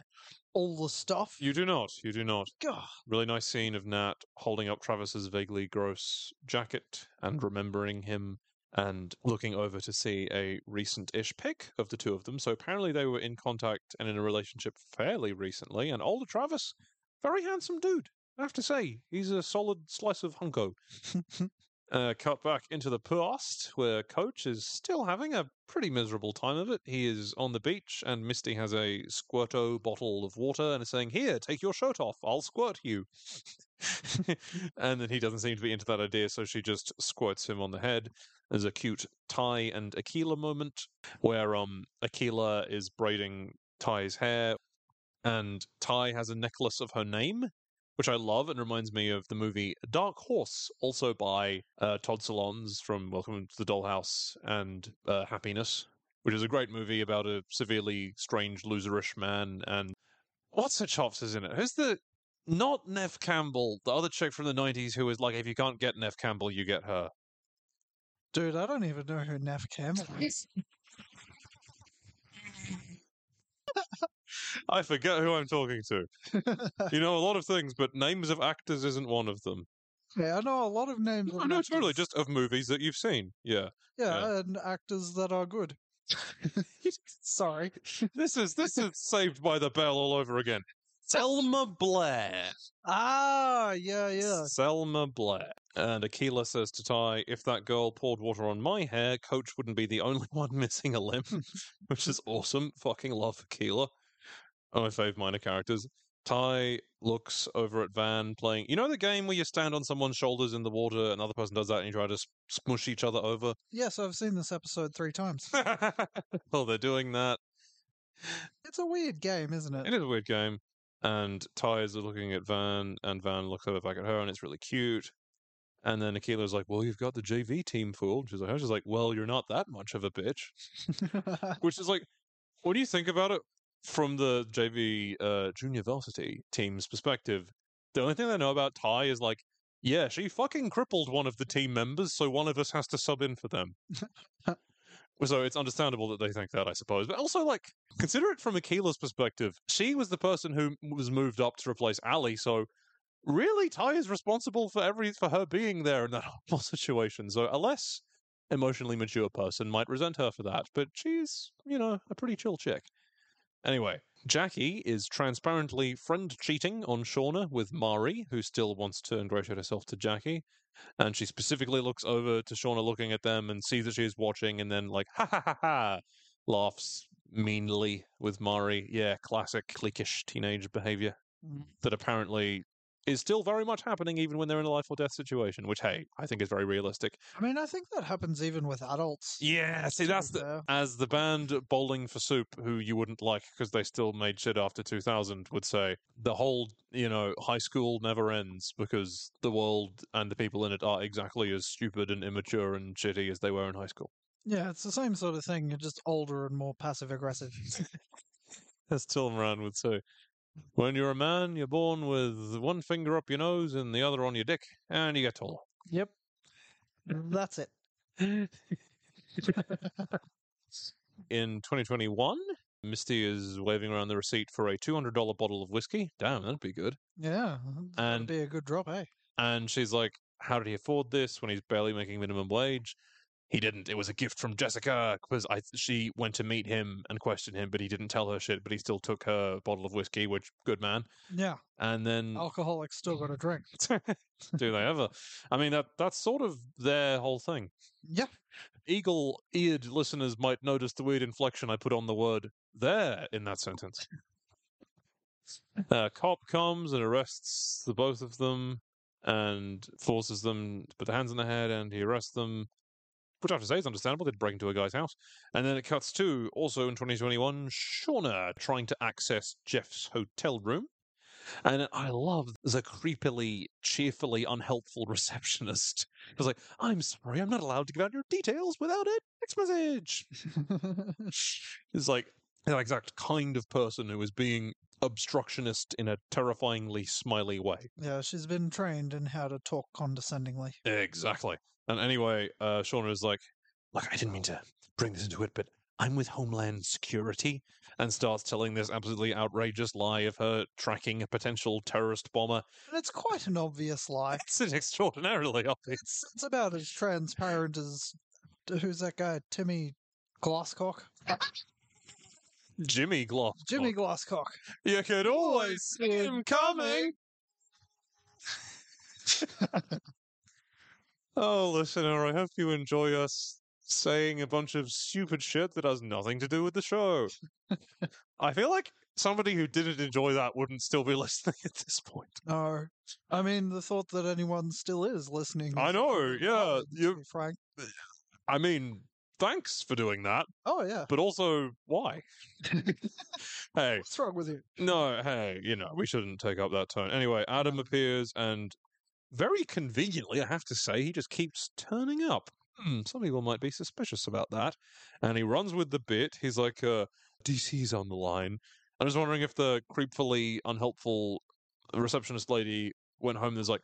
Speaker 2: all the stuff,
Speaker 1: You do not. You do not.
Speaker 2: God,
Speaker 1: Really nice scene of Nat holding up Travis's vaguely gross jacket and remembering him and looking over to see a recent ish pic of the two of them. So apparently they were in contact and in a relationship fairly recently. And older Travis, very handsome dude. I have to say, he's a solid slice of hunko. Uh, cut back into the past, where Coach is still having a pretty miserable time of it. He is on the beach, and Misty has a squirto bottle of water and is saying, Here, take your shirt off, I'll squirt you. and then he doesn't seem to be into that idea, so she just squirts him on the head. There's a cute Tai and Akilah moment where um Akilah is braiding Tai's hair, and Tai has a necklace of her name which I love and reminds me of the movie Dark Horse, also by uh, Todd Solondz from Welcome to the Dollhouse and uh, Happiness, which is a great movie about a severely strange, loserish man. And what's her chops is in it? Who's the not Neve Campbell, the other chick from the '90s who is like, if you can't get Neve Campbell, you get her.
Speaker 2: dude, I don't even know who Neve Campbell is.
Speaker 1: I forget who I'm talking to. You know a lot of things, but names of actors isn't one of them.
Speaker 2: yeah, I know a lot of names.
Speaker 1: No,
Speaker 2: of
Speaker 1: no, totally, just of movies that you've seen. Yeah.
Speaker 2: yeah, and actors that are good. Sorry.
Speaker 1: This is this is Saved by the Bell all over again. Selma Blair.
Speaker 2: Ah, yeah, yeah.
Speaker 1: Selma Blair. And Akilah says to Tai, if that girl poured water on my hair, Coach wouldn't be the only one missing a limb, which is awesome. Fucking love Akilah. Oh, my fave minor characters. Tai looks over at Van playing. You know the game where you stand on someone's shoulders in the water, and another person does that, and you try to smush each other over?
Speaker 2: Yes, I've seen this episode three times.
Speaker 1: well, they're doing that.
Speaker 2: It's a weird game, isn't it?
Speaker 1: It is a weird game. And Tai is looking at Van, and Van looks over back at her, and it's really cute. And then Akilah's like, "Well, you've got the JV team fooled." She's like, "She's like, well, you're not that much of a bitch." Which is like, what do you think about it from the JV uh, junior varsity team's perspective, the only thing they know about Tai is like, yeah, she fucking crippled one of the team members, so one of us has to sub in for them. So it's understandable that they think that, I suppose. But also, like, consider it from Akilah's perspective. She was the person who was moved up to replace Ali, so really Tai is responsible for every for her being there in that whole situation. So a less emotionally mature person might resent her for that, but she's, you know, a pretty chill chick. Anyway, Jackie is transparently friend cheating on Shauna with Mari, who still wants to ingratiate herself to Jackie. And she specifically looks over to Shauna looking at them and sees that she is watching and then, like, ha ha ha ha, laughs meanly with Mari. Yeah, classic cliquish teenage behavior
Speaker 2: Mm.
Speaker 1: that apparently is still very much happening even when they're in a life or death situation, which, hey, I think is very realistic.
Speaker 2: I mean, I think that happens even with adults.
Speaker 1: Yeah, see, that's the, as the band Bowling for Soup, who you wouldn't like because they still made shit after 2000, would say, the whole, you know, high school never ends because the world and the people in it are exactly as stupid and immature and shitty as they were in high school.
Speaker 2: Yeah, it's the same sort of thing. You're just older and more passive aggressive.
Speaker 1: As Dylan Moran would say. When you're a man, you're born with one finger up your nose and the other on your dick, and you get taller.
Speaker 2: yep. That's it.
Speaker 1: In 2021, Misty is waving around the receipt for a $200 bottle of whiskey. Damn, that'd be good.
Speaker 2: Yeah. That'd
Speaker 1: And-
Speaker 2: be a good drop, eh?
Speaker 1: And she's like, How did he afford this when he's barely making minimum wage? He didn't. It was a gift from Jessica because I she went to meet him and question him, but he didn't tell her shit. But he still took her bottle of whiskey, which good man.
Speaker 2: Yeah.
Speaker 1: And then
Speaker 2: Alcoholics still got to drink.
Speaker 1: do they ever? I mean that that's sort of their whole thing.
Speaker 2: Yeah.
Speaker 1: Eagle-eared listeners might notice the weird inflection I put on the word "there" in that sentence. A cop comes and arrests the both of them and forces them to put their hands on their head, and he arrests them. Which I have to say is understandable. They'd break into a guy's house. And then it cuts to, also in 2021, Shauna trying to access Jeff's hotel room. And I love the creepily, cheerfully unhelpful receptionist. It was like, I'm sorry, I'm not allowed to give out your details without a text message. It's like the exact kind of person who is being obstructionist in a terrifyingly smiley way.
Speaker 2: yeah, she's been trained in how to talk condescendingly.
Speaker 1: Exactly. And anyway, uh, Shauna is like, Look, I didn't mean to bring this into it, but I'm with Homeland Security, and starts telling this absolutely outrageous lie of her tracking a potential terrorist bomber.
Speaker 2: And it's quite an obvious lie.
Speaker 1: It's an extraordinarily obvious.
Speaker 2: It's, it's about as transparent as who's that guy? Timmy Glasscock?
Speaker 1: Jimmy Gloss.
Speaker 2: Jimmy Glasscock.
Speaker 1: You could always see him coming. oh, listener, I hope you enjoy us saying a bunch of stupid shit that has nothing to do with the show. I feel like somebody who didn't enjoy that wouldn't still be listening at this point.
Speaker 2: No. I mean, the thought that anyone still is listening.
Speaker 1: I know, yeah, you-
Speaker 2: frank.
Speaker 1: I mean, thanks for doing that,
Speaker 2: Oh, yeah.
Speaker 1: but also, why? hey,
Speaker 2: What's wrong with you?
Speaker 1: No, hey, you know, we shouldn't take up that tone. Anyway, Adam appears and very conveniently, I have to say, he just keeps turning up. Hmm, some people might be suspicious about that. And he runs with the bit. He's like, uh, DC's on the line. I was wondering if the creepfully unhelpful receptionist lady went home and was like,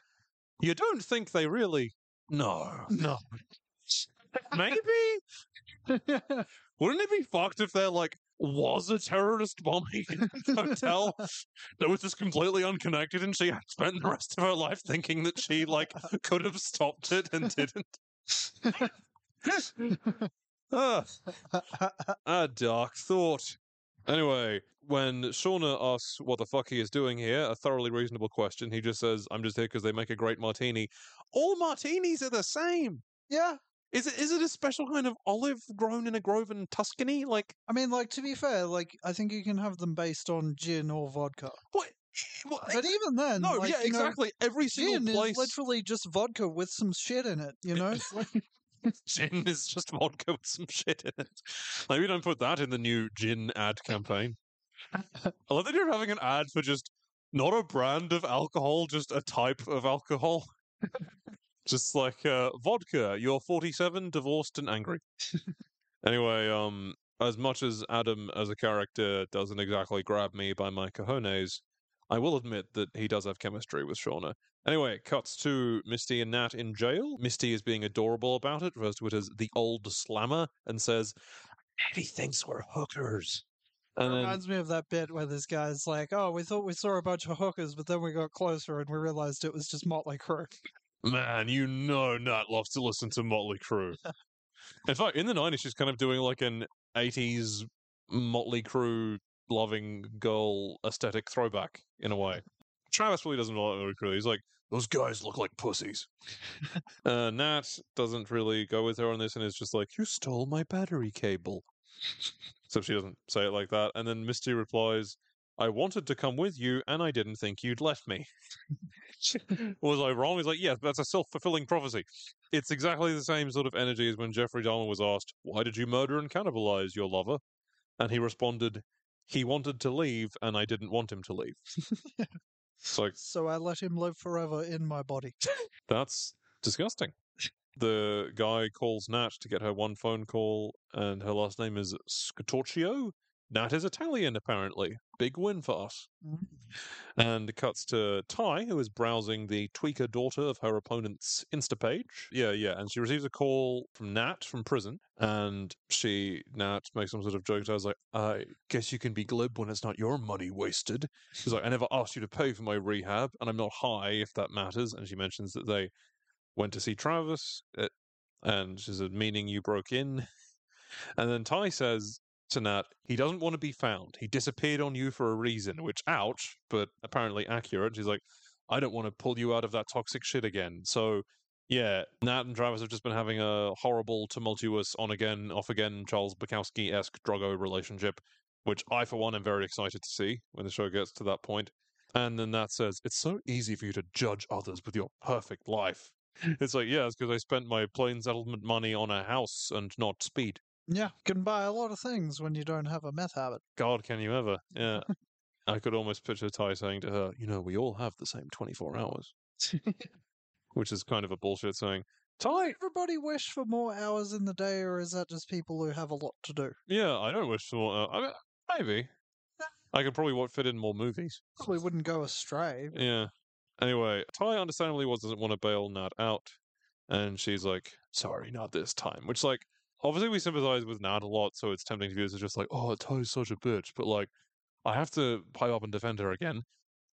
Speaker 1: You don't think they really. No, no. Maybe? Wouldn't it be fucked if they're like was a terrorist bombing hotel that was just completely unconnected and she had spent the rest of her life thinking that she like could have stopped it and didn't? ah, a dark thought. Anyway, when Shauna asks what the fuck he is doing here, a thoroughly reasonable question, he just says, I'm just here because they make a great martini. All martinis are the same.
Speaker 2: yeah.
Speaker 1: Is it is it a special kind of olive grown in a grove in Tuscany? Like
Speaker 2: I mean, like, to be fair, like, I think you can have them based on gin or vodka.
Speaker 1: what? Eh, what
Speaker 2: But eh, even then,
Speaker 1: no,
Speaker 2: like,
Speaker 1: yeah,
Speaker 2: you know,
Speaker 1: exactly. Every single
Speaker 2: gin
Speaker 1: place
Speaker 2: is literally just vodka with some shit in it, you know?
Speaker 1: Gin is just vodka with some shit in it. Maybe don't put that in the new gin ad campaign. I love that you're having an ad for just not a brand of alcohol, just a type of alcohol. just like uh, vodka. You're 47, divorced, and angry. anyway, um, as much as Adam as a character doesn't exactly grab me by my cojones, I will admit that he does have chemistry with Shauna. Anyway, it cuts to Misty and Nat in jail. Misty is being adorable about it, refers to it as the old slammer, and says, He thinks we're hookers. And then,
Speaker 2: reminds me of that bit where this guy's like, "Oh, we thought we saw a bunch of hookers, but then we got closer and we realized it was just Motley Crue."
Speaker 1: Man, you know Nat loves to listen to Motley Crue. in fact, in the 90s, she's kind of doing like an 80s Motley Crue loving girl aesthetic throwback in a way. Travis really doesn't like Motley Crue. He's like, those guys look like pussies. uh, Nat doesn't really go with her on this and is just like, you stole my battery cable. so she doesn't say it like that. And then Misty replies, I wanted to come with you and I didn't think you'd left me. was I wrong? He's like, yeah, that's a self fulfilling prophecy. It's exactly the same sort of energy as when Jeffrey Dahmer was asked, Why did you murder and cannibalize your lover? And he responded, He wanted to leave and I didn't want him to leave. like,
Speaker 2: So I let him live forever in my body.
Speaker 1: that's disgusting. The guy calls Nat to get her one phone call, and her last name is Scatorccio. Nat is Italian, apparently. Big win for us. And it cuts to Tai, who is browsing the tweaker daughter of her opponent's Insta page. Yeah, yeah. And she receives a call from Nat from prison. And she, Nat, makes some sort of joke. I was like, I guess you can be glib when it's not your money wasted. She's like, I never asked you to pay for my rehab, and I'm not high if that matters. And she mentions that they went to see Travis, uh, and she said, meaning you broke in. And then Tai says Nat, he doesn't want to be found. He disappeared on you for a reason, which, ouch, but apparently accurate. She's like, I don't want to pull you out of that toxic shit again. So, yeah, Nat and Travis have just been having a horrible, tumultuous, on again, off again, Charles Bukowski esque Drogo relationship, which I, for one, am very excited to see when the show gets to that point. And then Nat says, It's so easy for you to judge others with your perfect life. It's like, yeah, it's because I spent my plane settlement money on a house and not speed.
Speaker 2: Yeah, can buy a lot of things when you don't have a meth habit.
Speaker 1: God, can you ever? Yeah. I could almost picture Tai saying to her, you know, we all have the same 24 hours, which is kind of a bullshit saying. Tai,
Speaker 2: Everybody wish for more hours in the day, or is that just people who have a lot to do?
Speaker 1: yeah, I don't wish for, uh, I mean, maybe. I could probably wa- fit in more movies.
Speaker 2: Probably wouldn't go astray.
Speaker 1: Yeah. Anyway, Tai understandably was- doesn't want to bail Nat out, and she's like, "Sorry, not this time." Which, like, obviously we sympathize with Nat a lot, so it's tempting to view this as just like, "Oh, Tai's such a bitch," but like, I have to pipe up and defend her again.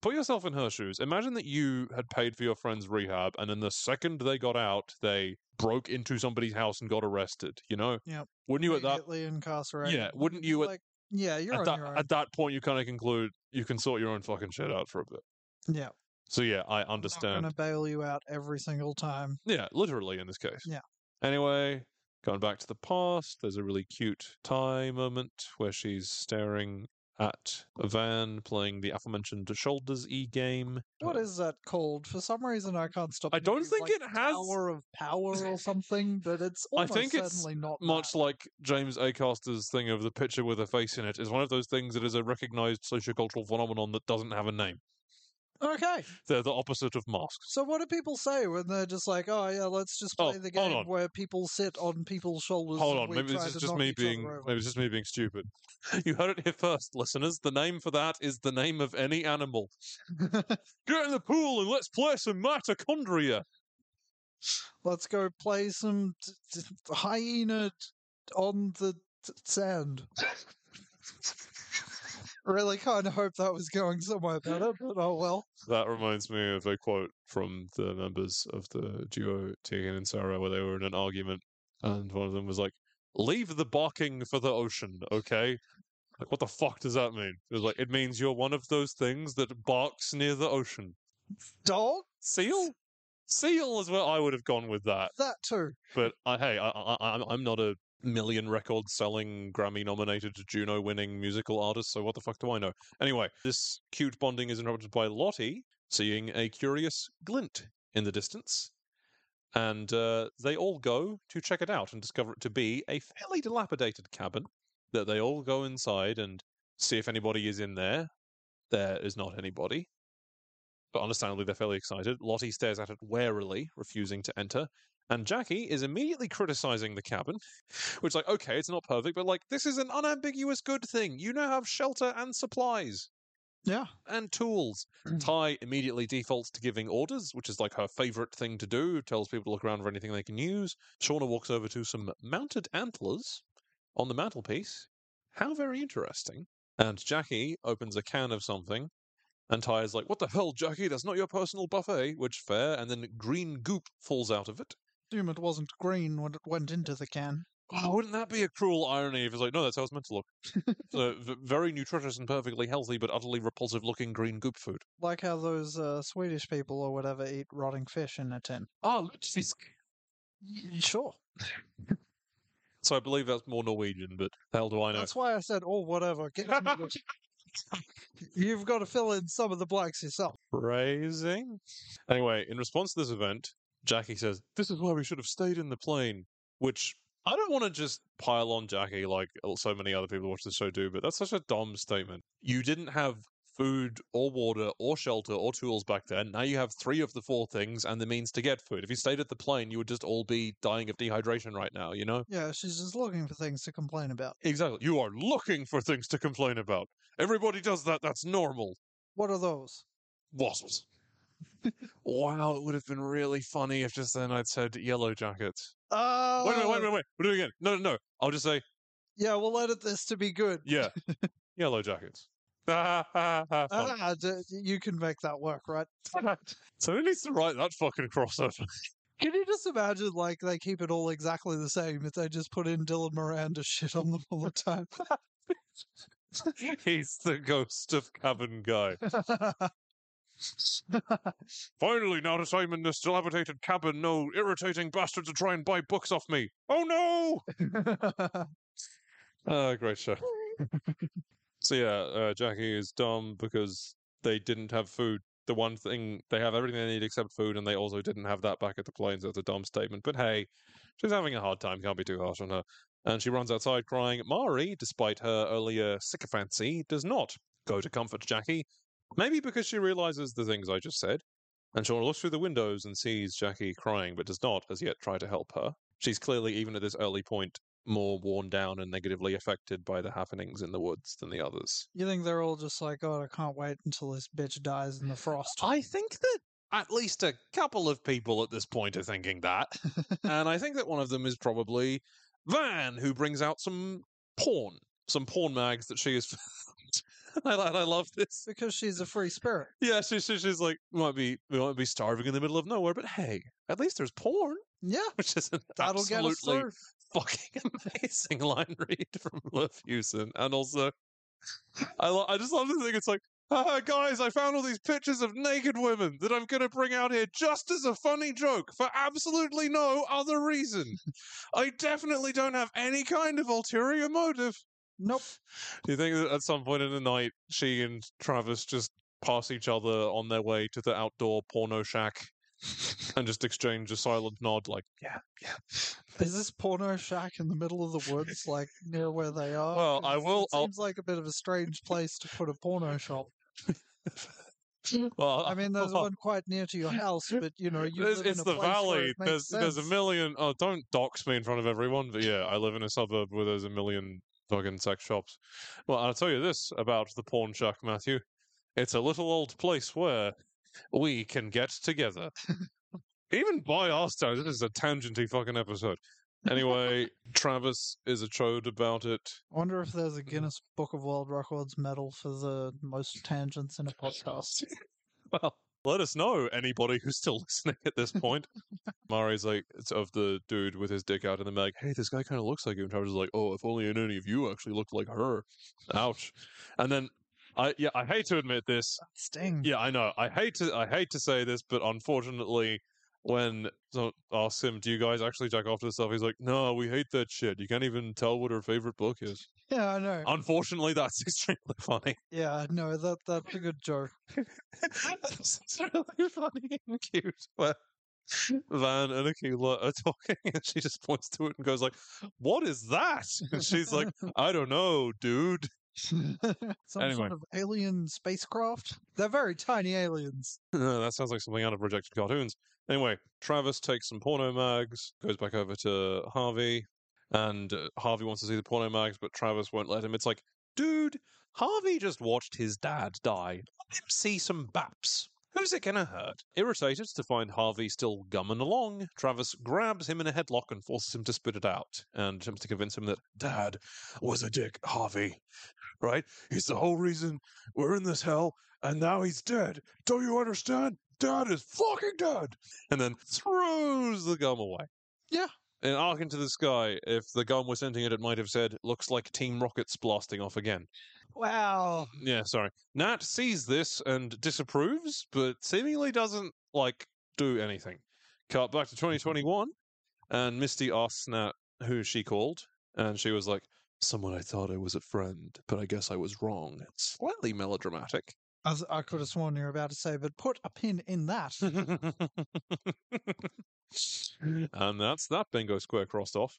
Speaker 1: Put yourself in her shoes. Imagine that you had paid for your friend's rehab, and then the second they got out, they broke into somebody's house and got arrested. You know?
Speaker 2: Yep.
Speaker 1: Wouldn't you at that?
Speaker 2: Incarcerated.
Speaker 1: Yeah. Wouldn't you at,
Speaker 2: like? Yeah, you're
Speaker 1: at
Speaker 2: on
Speaker 1: that
Speaker 2: your own.
Speaker 1: at that point you kind of conclude you can sort your own fucking shit out for a bit.
Speaker 2: yeah,
Speaker 1: So yeah, I understand.
Speaker 2: I'm going to bail you out every single time.
Speaker 1: Yeah, literally in this case.
Speaker 2: Yeah.
Speaker 1: Anyway, going back to the past, there's a really cute Tai moment where she's staring at a van playing the aforementioned shoulders e game.
Speaker 2: What
Speaker 1: Uh,
Speaker 2: that called? For some reason, I can't stop.
Speaker 1: I don't think
Speaker 2: like,
Speaker 1: it has-
Speaker 2: Tower of Power or something, but it's
Speaker 1: I
Speaker 2: almost
Speaker 1: think it's
Speaker 2: certainly not
Speaker 1: much
Speaker 2: that.
Speaker 1: like James Acaster's thing of the picture with a face in it is one of those things that is a recognized sociocultural phenomenon that doesn't have a name.
Speaker 2: Okay,
Speaker 1: They're the opposite of masks.
Speaker 2: so what do people say when they're just like, "Oh yeah, let's just
Speaker 1: Oh,
Speaker 2: play the
Speaker 1: hold
Speaker 2: game
Speaker 1: on.
Speaker 2: where people sit on people's shoulders"?
Speaker 1: Hold
Speaker 2: and
Speaker 1: on,
Speaker 2: we
Speaker 1: maybe
Speaker 2: try
Speaker 1: this is
Speaker 2: to
Speaker 1: just
Speaker 2: knock
Speaker 1: me
Speaker 2: each other
Speaker 1: being
Speaker 2: over?
Speaker 1: maybe it's just me being stupid. You heard it here first, listeners. The name for that is the name of any animal. Get in the pool and let's play some mitochondria.
Speaker 2: Let's go play some t- t- hyena t- on the t- sand. really kind of hope that was going somewhere better, but oh well.
Speaker 1: That reminds me of a quote from the members of the duo Tegan and Sara, where they were in an argument, and one of them was like, "Leave the barking for the ocean, okay?" Like, what the fuck does that mean? It was like, it means you're one of those things that barks near the ocean.
Speaker 2: Dog?
Speaker 1: Seal? Seal is where I would have gone with that.
Speaker 2: That too.
Speaker 1: But uh, I, hey, I, I, I'm I'm not a million record selling, Grammy nominated, Juno winning musical artist, so what the fuck do I know? Anyway, this cute bonding is interrupted by Lottie seeing a curious glint in the distance. And uh, they all go to check it out and discover it to be a fairly dilapidated cabin that they all go inside and see if anybody is in there. There is not anybody. But understandably, they're fairly excited. Lottie stares at it warily, refusing to enter. And Jackie is immediately criticizing the cabin, which, like, okay, it's not perfect, but like, this is an unambiguous good thing. You now have shelter and supplies
Speaker 2: Yeah.
Speaker 1: and tools. Mm. Ty immediately defaults to giving orders, which is like her favorite thing to do, tells people to look around for anything they can use. Shauna walks over to some mounted antlers on the mantelpiece. How very interesting. And Jackie opens a can of something. And Ty is like, What the hell, Jackie? That's not your personal buffet, which fair. And then green goop falls out of it.
Speaker 2: Assume it wasn't green when it went into the can.
Speaker 1: Oh, wouldn't that be a cruel irony if it's like, no, that's how it's meant to look. so, v- very nutritious and perfectly healthy, but utterly repulsive looking green goop food.
Speaker 2: Like how those uh, Swedish people or whatever eat rotting fish in a tin.
Speaker 1: Oh, lutefisk.
Speaker 2: Y- Sure.
Speaker 1: So I believe that's more Norwegian, but the hell do I know?
Speaker 2: That's why I said, oh, whatever. Get. You've got to fill in some of the blanks yourself.
Speaker 1: Phrasing. Anyway, in response to this event, Jackie says, This is why we should have stayed in the plane. Which I don't want to just pile on Jackie like uh, so many other people who watch the show do, but that's such a dumb statement. You didn't have food or water or shelter or tools back then. Now you have three of the four things and the means to get food. If you stayed at the plane, you would just all be dying of dehydration right now, you know?
Speaker 2: Yeah, she's just looking for things to complain about.
Speaker 1: Exactly. You are looking for things to complain about. Everybody does that. That's normal.
Speaker 2: What are those?
Speaker 1: Wasps. Wow, it would have been really funny if just then I'd said yellow jackets.
Speaker 2: Oh,
Speaker 1: Wait a minute, wait a minute, wait. We're doing it again. No, no, no. I'll just say,
Speaker 2: Yeah, we'll edit this to be good.
Speaker 1: yeah, yellow jackets.
Speaker 2: Ah, d- you can make that work, right?
Speaker 1: so who needs to write that fucking crossover?
Speaker 2: Can you just imagine, like, they keep it all exactly the same if they just put in Dylan Miranda shit on them all the time?
Speaker 1: He's the ghost of Cabin Guy. Finally, now that I'm in this dilapidated cabin, no irritating bastards to try and buy books off me. Oh no! Ah, great show. so yeah, uh, Jackie is dumb because they didn't have food the one thing they have everything they need except food, and they also didn't have that back at the planes. it's a dumb statement. But hey, she's having a hard time. Can't be too harsh on her. And she runs outside crying. Mari, despite her earlier sycophancy, does not go to comfort Jackie. Maybe because she realizes the things I just said. And Shauna looks through the windows and sees Jackie crying, but does not as yet try to help her. She's clearly, even at this early point, more worn down and negatively affected by the happenings in the woods than the others.
Speaker 2: You think they're all just like, God, I can't wait until this bitch dies in the frost?
Speaker 1: I think that at least a couple of people at this point are thinking that. and I think that one of them is probably Van, who brings out some porn, some porn mags that she has found. I, I love this.
Speaker 2: because she's a free spirit.
Speaker 1: Yeah, she, she, she's like, we might be we might be starving in the middle of nowhere, but hey, at least there's porn,
Speaker 2: Yeah,
Speaker 1: which is an
Speaker 2: that'll
Speaker 1: absolutely fucking amazing line read from Liv Hewson. And also, I, lo- I just love the thing. It's like, ah, guys, I found all these pictures of naked women that I'm going to bring out here just as a funny joke for absolutely no other reason. I definitely don't have any kind of ulterior motive.
Speaker 2: Nope.
Speaker 1: Do you think that at some point in the night, she and Travis just pass each other on their way to the outdoor porno shack and just exchange a silent nod, like, yeah, yeah.
Speaker 2: Is this porno shack in the middle of the woods, like near where they are?
Speaker 1: Well, I will-
Speaker 2: It
Speaker 1: I'll-
Speaker 2: seems like a bit of a strange place to put a porno shop.
Speaker 1: Well,
Speaker 2: I mean, there's uh, one quite near to your house, but you know, you
Speaker 1: It's,
Speaker 2: live in a
Speaker 1: the valley.
Speaker 2: it
Speaker 1: There's there's a million. Oh, don't dox me in front of everyone. But yeah, I live in a suburb where there's a million fucking sex shops. Well, I'll tell you this about the pawn shack, Matthew. It's a little old place where we can get together. Even by our standards, this is a tangenty fucking episode. Anyway, Travis is a chode about it.
Speaker 2: I wonder if there's a mm. Guinness Book of World Records medal for the most tangents in a podcast.
Speaker 1: Well, let us know, anybody who's still listening at this point. Mari's like, it's of the dude with his dick out and they're like, Hey, this guy kind of looks like you. And Travis is like, oh, if only any of you actually looked like her. Ouch. And then, I yeah, I hate to admit this.
Speaker 2: Sting.
Speaker 1: Yeah, I know. I hate to I hate to say this, but unfortunately, when someone asks him, "Do you guys actually jack off to this stuff?" He's like, "No, we hate that shit. You can't even tell what her favorite book is."
Speaker 2: Yeah, I know.
Speaker 1: Unfortunately, that's extremely funny.
Speaker 2: Yeah, no, that that's a good joke.
Speaker 1: it's really funny and cute. Where Van and Akilah are talking, and she just points to it and goes like, "What is that?" And she's like, "I don't know, dude."
Speaker 2: Some
Speaker 1: Anyway.
Speaker 2: sort of alien spacecraft. They're very tiny aliens.
Speaker 1: Uh, that sounds like something out of rejected cartoons. Anyway, Travis takes some porno mags, goes back over to Javi, and uh, Javi wants to see the porno mags, but Travis won't let him. It's like, dude, Javi just watched his dad die. Let him see some baps. Who's it gonna hurt? Irritated to find Javi still gumming along, Travis grabs him in a headlock and forces him to spit it out, and attempts to convince him that Dad was a dick, Javi. Right? He's the whole reason we're in this hell, and now he's dead. Don't you understand? Dad is fucking dead. And then throws the gum away.
Speaker 2: Yeah.
Speaker 1: And arc into the sky. If the gum was sending it it might have said, looks like Team Rocket's blasting off again.
Speaker 2: Wow.
Speaker 1: Yeah, sorry. Nat sees this and disapproves, but seemingly doesn't, like, do anything. Cut back to mm-hmm. 2021, and Misty asks Nat who she called, and she was like, Someone I thought I was a friend, but I guess I was wrong. Slightly melodramatic.
Speaker 2: I, was, I could have sworn you were about to say, but put a pin in that.
Speaker 1: and that's that bingo square crossed off.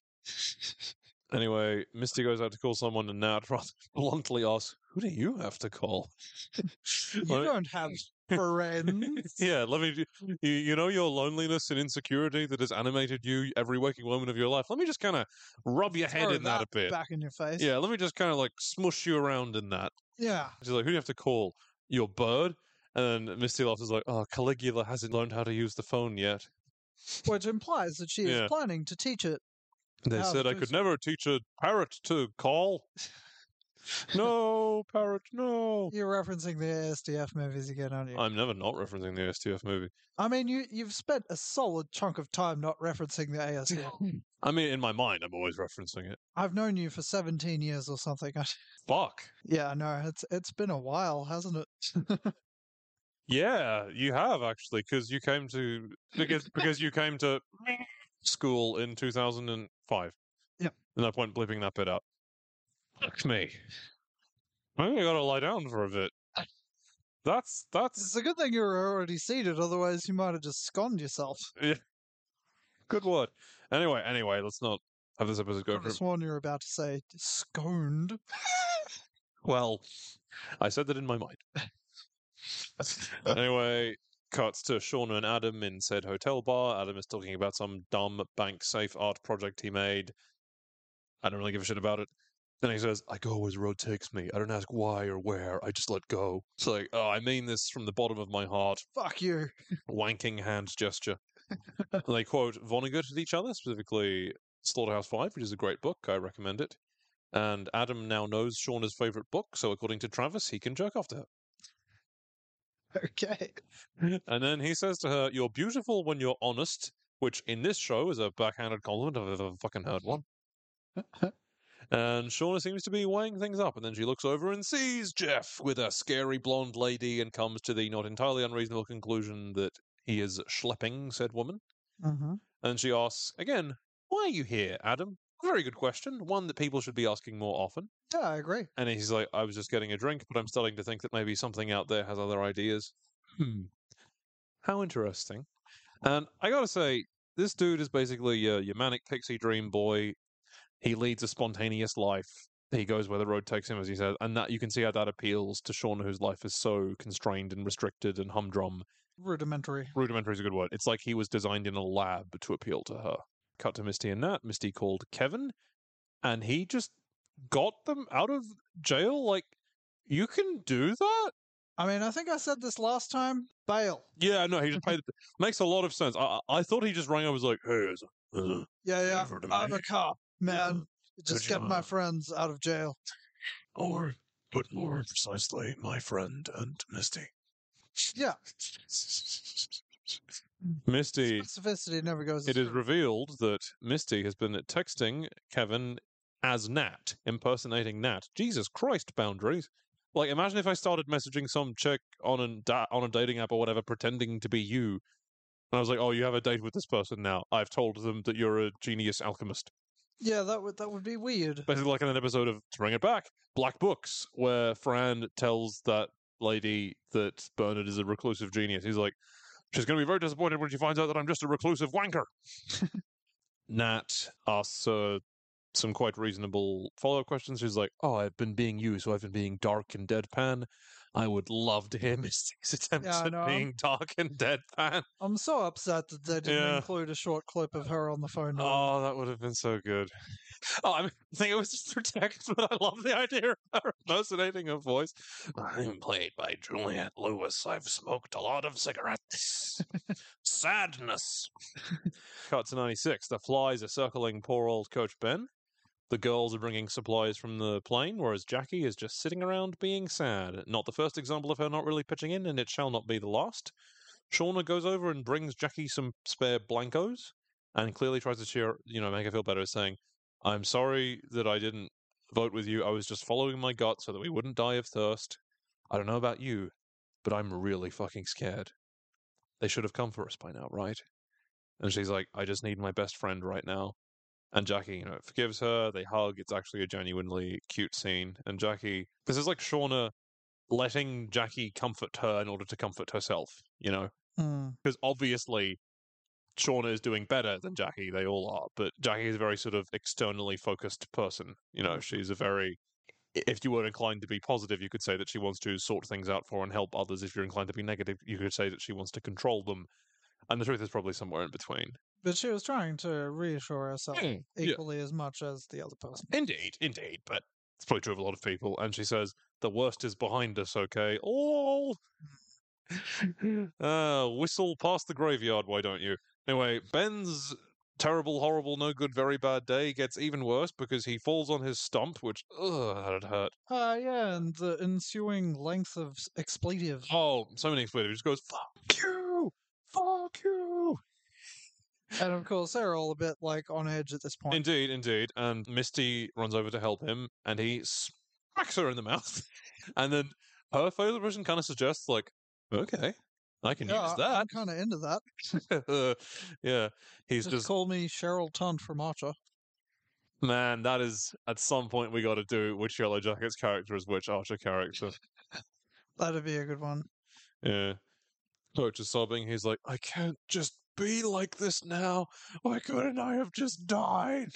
Speaker 1: Anyway, Misty goes out to call someone, and Nat rather bluntly asks, "Who do you have to call?"
Speaker 2: you
Speaker 1: me-
Speaker 2: don't have friends.
Speaker 1: yeah, let me. You, you know your loneliness and insecurity that has animated you every waking moment of your life. Let me just kind of rub your head
Speaker 2: Throw
Speaker 1: in that a bit.
Speaker 2: Back in your face.
Speaker 1: Yeah, let me just kind of like smush you around in that.
Speaker 2: Yeah.
Speaker 1: She's like, "Who do you have to call? Your bird?" And then Misty laughs is like, "Oh, Caligula hasn't learned how to use the phone yet."
Speaker 2: Which implies that she is
Speaker 1: Yeah.
Speaker 2: planning to teach it.
Speaker 1: They said I could never teach a parrot to call. no, parrot, no.
Speaker 2: You're referencing the ASDF movies again, aren't you?
Speaker 1: I'm never not referencing the ASDF movie.
Speaker 2: I mean, you you've spent a solid chunk of time not referencing the ASDF.
Speaker 1: I mean, in my mind, I'm always referencing it.
Speaker 2: I've known you for 17 years or something.
Speaker 1: Fuck.
Speaker 2: yeah, no, it's it's been a while, hasn't it?
Speaker 1: Yeah, you have actually, because you came to because because you came to school in 2005.
Speaker 2: Yep.
Speaker 1: No point bleeping that bit out. Fuck me. I think I gotta lie down for a bit. That's that's
Speaker 2: It's a good thing you were already seated, otherwise you might have just sconed yourself.
Speaker 1: good word. Anyway, anyway, let's not have this episode
Speaker 2: I
Speaker 1: go for
Speaker 2: sworn you were about to say sconed.
Speaker 1: Well, I said that in my mind. anyway, cuts to Shauna and Adam in said hotel bar. Adam is talking about some dumb bank safe art project he made. I don't really give a shit about it. Then he says, I go as road takes me. I don't ask why or where. I just let go. It's like, oh, I mean this from the bottom of my heart.
Speaker 2: Fuck you.
Speaker 1: Wanking hand gesture. And they quote Vonnegut at each other, specifically Slaughterhouse Five, which is a great book. I recommend it. And Adam now knows Shauna's favorite book, so according to Travis, he can jerk off to her.
Speaker 2: Okay.
Speaker 1: And then he says to her, You're beautiful when you're honest, which in this show is a backhanded compliment if I've ever fucking heard one. and Shauna seems to be weighing things up, and then she looks over and sees Jeff with a scary blonde lady and comes to the not entirely unreasonable conclusion that he is schlepping said woman.
Speaker 2: hmm
Speaker 1: And she asks, again, why are you here, Adam? Very good question. One that people should be asking more often.
Speaker 2: Yeah, I agree.
Speaker 1: And he's like, I was just getting a drink, but I'm starting to think that maybe something out there has other ideas. Hmm. How interesting. And I gotta say, this dude is basically uh, your manic pixie dream boy. He leads a spontaneous life. He goes where the road takes him, as he says, and that you can see how that appeals to Shauna, whose life is so constrained and restricted and humdrum.
Speaker 2: Rudimentary.
Speaker 1: Rudimentary is a good word. It's like he was designed in a lab to appeal to her. Cut to Misty and Nat. Misty called Kevin, and he just got them out of jail. Like, you can do that?
Speaker 2: I mean, I think I said this last time. Bail.
Speaker 1: Yeah, no, he just paid. Makes a lot of sense. I, I thought he just rang up and was like, hey, there's
Speaker 2: Yeah, yeah. I'm a cop, man. Just
Speaker 1: Could
Speaker 2: get my
Speaker 1: uh,
Speaker 2: friends out of jail.
Speaker 1: Or, but more precisely, my friend and Misty.
Speaker 2: Yeah.
Speaker 1: Misty
Speaker 2: Specificity never goes.
Speaker 1: It is revealed that Misty has been texting Kevin as Nat, impersonating Nat. Jesus Christ, boundaries. Like, imagine if I started messaging some chick on a, da- on a dating app or whatever, pretending to be you. And I was like, oh, you have a date with this person now. I've told them that you're a genius alchemist.
Speaker 2: Yeah, that would that would be weird.
Speaker 1: Basically, like in an episode of To Bring It Back, Black Books, where Fran tells that lady that Bernard is a reclusive genius. He's like, she's going to be very disappointed when she finds out that I'm just a reclusive wanker. Nat asks uh, some quite reasonable follow up questions. She's like, Oh, I've been being you, so I've been being dark and deadpan. I would love to hear Misty's attempts
Speaker 2: Yeah,
Speaker 1: at
Speaker 2: I'm-
Speaker 1: being dark and deadpan.
Speaker 2: I'm so upset that they didn't
Speaker 1: Yeah.
Speaker 2: include a short clip of her on the phone. him.
Speaker 1: Oh, that would have been so good. Oh, I mean, I think it was just for text, but I love the idea of her impersonating her voice. I'm played by Juliette Lewis. I've smoked a lot of cigarettes. Sadness. Cut to 96. The flies are circling poor old Coach Ben. The girls are bringing supplies from the plane, whereas Jackie is just sitting around being sad. Not the first example of her not really pitching in, and it shall not be the last. Shauna goes over and brings Jackie some spare blancos and clearly tries to cheer, you know, make her feel better, saying, I'm sorry that I didn't vote with you. I was just following my gut so that we wouldn't die of thirst. I don't know about you, but I'm really fucking scared. They should have come for us by now, right? And she's like, I just need my best friend right now. And Jackie, you know, forgives her. They hug. It's actually a genuinely cute scene. And Jackie, this is like Shauna letting Jackie comfort her in order to comfort herself, you know?
Speaker 2: Mm.
Speaker 1: Because obviously Shauna is doing better than Jackie. They all are, but Jackie is a very sort of externally focused person. You know, she's a very. If you were inclined to be positive, you could say that she wants to sort things out for and help others. If you're inclined to be negative, you could say that she wants to control them. And the truth is probably somewhere in between.
Speaker 2: But she was trying to reassure herself
Speaker 1: Mm, yeah.
Speaker 2: equally as much as the other person.
Speaker 1: Indeed, indeed, but it's probably true of a lot of people. And she says, "The worst is behind us." Okay, all. uh, whistle past the graveyard, why don't you? Anyway, Ben's terrible, horrible, no good, very bad day gets even worse because he falls on his stump, which ugh, that'd hurt.
Speaker 2: Ah, yeah, and the ensuing length of s- expletive.
Speaker 1: Oh, so many expletives. He just goes, "Fuck you, fuck you."
Speaker 2: And of course, they're all a bit like on edge at this point.
Speaker 1: Indeed, indeed. And Misty runs over to help him, and he smacks her in the mouth. and then her facial expression kind of suggests, like, okay, I can
Speaker 2: yeah,
Speaker 1: use
Speaker 2: I'm
Speaker 1: that.
Speaker 2: kind of into that.
Speaker 1: Uh, yeah, he's
Speaker 2: Just,
Speaker 1: just,
Speaker 2: call me Cheryl Tunt from Archer.
Speaker 1: man, that is, at some point, we got to do which Yellow Jackets character is which Archer character.
Speaker 2: That'd be a good one.
Speaker 1: Yeah. Coach is sobbing. He's like, I can't just be like this now. Why couldn't I have just died?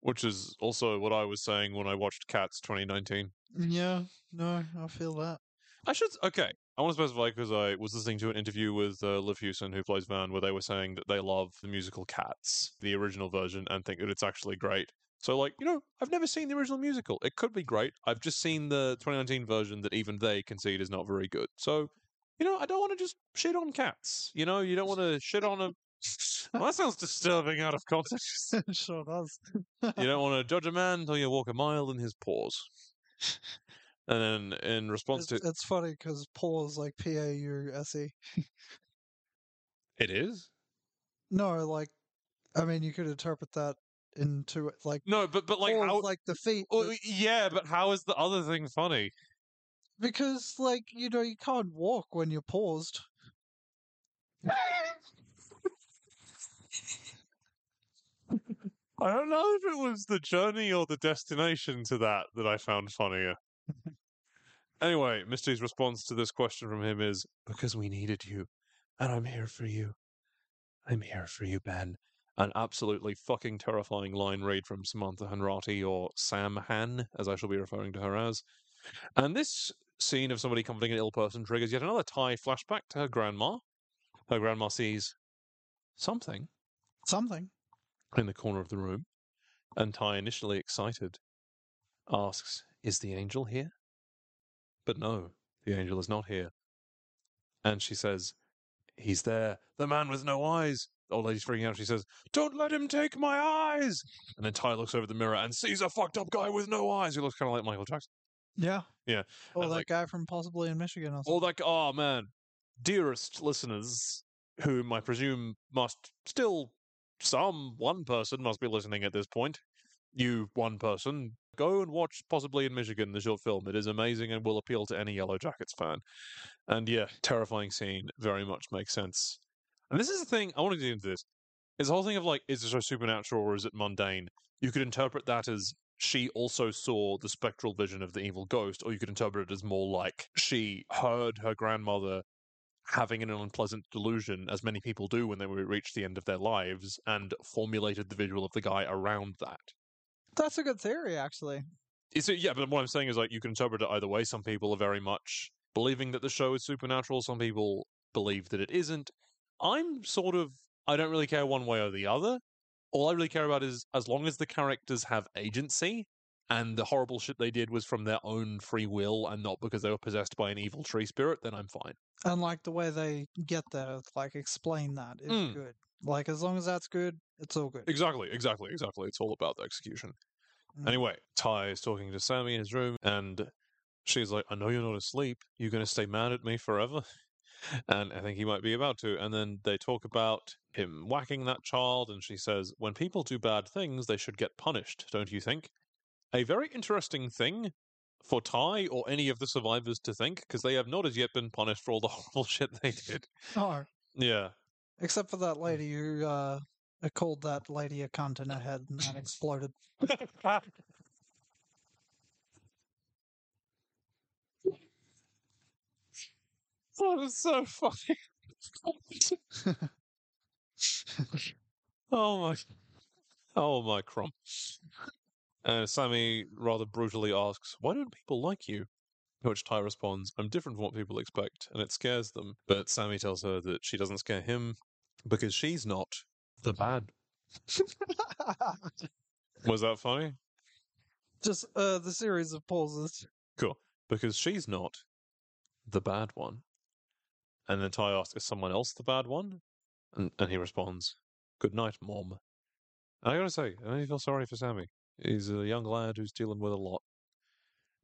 Speaker 1: Which is also what I was saying when I watched Cats 2019.
Speaker 2: Yeah, no, I feel that.
Speaker 1: I should okay. I want to specify because I was listening to an interview with uh, Liv Hewson, who plays Van, where they were saying that they love the musical Cats, the original version, and think that it's actually great. So, like, you know, I've never seen the original musical. It could be great. I've just seen the 2019 version that even they concede is not very good. So, you know, I don't want to just shit on cats. You know, you don't want to shit on a. Well, that sounds disturbing out of context.
Speaker 2: It sure does.
Speaker 1: you don't want to judge a man until you walk a mile in his paws. And then in response
Speaker 2: It's,
Speaker 1: to
Speaker 2: it's funny because Paul is like P A U S E.
Speaker 1: it is
Speaker 2: No, like, I mean, you could interpret that into like
Speaker 1: no, but but like how
Speaker 2: like the feet,
Speaker 1: Well,
Speaker 2: but-
Speaker 1: yeah, but how is the other thing funny?
Speaker 2: Because like you know you can't walk when you're paused.
Speaker 1: I don't know if it was the journey or the destination to that that I found funnier. anyway, Misty's response to this question from him is because we needed you, and I'm here for you. I'm here for you, Ben. An absolutely fucking terrifying line read from Samantha Hanratty, or Sam Han, as I shall be referring to her as. And this scene of somebody comforting an ill person triggers yet another Tai flashback to her grandma. Her grandma sees something
Speaker 2: Something.
Speaker 1: in the corner of the room, and Tai, initially excited, asks, Is the angel here? But no, the angel is not here. And she says, He's there, the man with no eyes. The old lady's freaking out. She says, Don't let him take my eyes. And then Tai looks over the mirror and sees a fucked up guy with no eyes who looks kind of like Michael Jackson.
Speaker 2: Yeah.
Speaker 1: Yeah,
Speaker 2: Or
Speaker 1: and,
Speaker 2: that
Speaker 1: like-
Speaker 2: guy from possibly in Michigan or something.
Speaker 1: Oh, or like, oh man, dearest listeners, whom I presume must still, some one person must be listening at this point. You one person, go and watch possibly in Michigan the short film. It is amazing and will appeal to any Yellow Jackets fan. And yeah, terrifying scene very much makes sense. And this is the thing I want to get into this. Is the whole thing of like, is this show supernatural or is it mundane? You could interpret that as she also saw the spectral vision of the evil ghost, or you could interpret it as more like she heard her grandmother having an unpleasant delusion, as many people do when they reach the end of their lives, and formulated the visual of the guy around that.
Speaker 2: That's a good theory, actually.
Speaker 1: Is it, yeah, but what I'm saying is like you can interpret it either way. Some people are very much believing that the show is supernatural. Some people believe that it isn't. I'm sort of I don't really care one way or the other. All I really care about is as long as the characters have agency and the horrible shit they did was from their own free will and not because they were possessed by an evil tree spirit, then I'm fine.
Speaker 2: And like the way they get there, like explain that is
Speaker 1: Mm.
Speaker 2: good. Like as long as that's good, it's all good.
Speaker 1: Exactly, exactly, exactly. It's all about the execution.
Speaker 2: Mm.
Speaker 1: Anyway, Tai is talking to Sammy in his room, and she's like, I know you're not asleep. You're going to stay mad at me forever? And I think he might be about to. And then they talk about him whacking that child, and she says, When people do bad things, they should get punished, don't you think? A very interesting thing for Tai or any of the survivors to think, because they have not as yet been punished for all the horrible shit they did.
Speaker 2: No,
Speaker 1: Yeah.
Speaker 2: except for that lady who uh, uh, called that lady a cunt in her head and that exploded.
Speaker 1: That was so funny. oh my, oh my crump. And Sammy rather brutally asks, "Why don't people like you?" To which Tai responds, "I'm different from what people expect, and it scares them." But Sammy tells her that she doesn't scare him because she's not the bad. Was that funny?
Speaker 2: Just uh, the series of pauses.
Speaker 1: Cool. Because she's not the bad one. And then Tai asks, Is someone else the bad one? And, and he responds, Good night, Mom. And I gotta say, I only feel sorry for Sammy. He's a young lad who's dealing with a lot.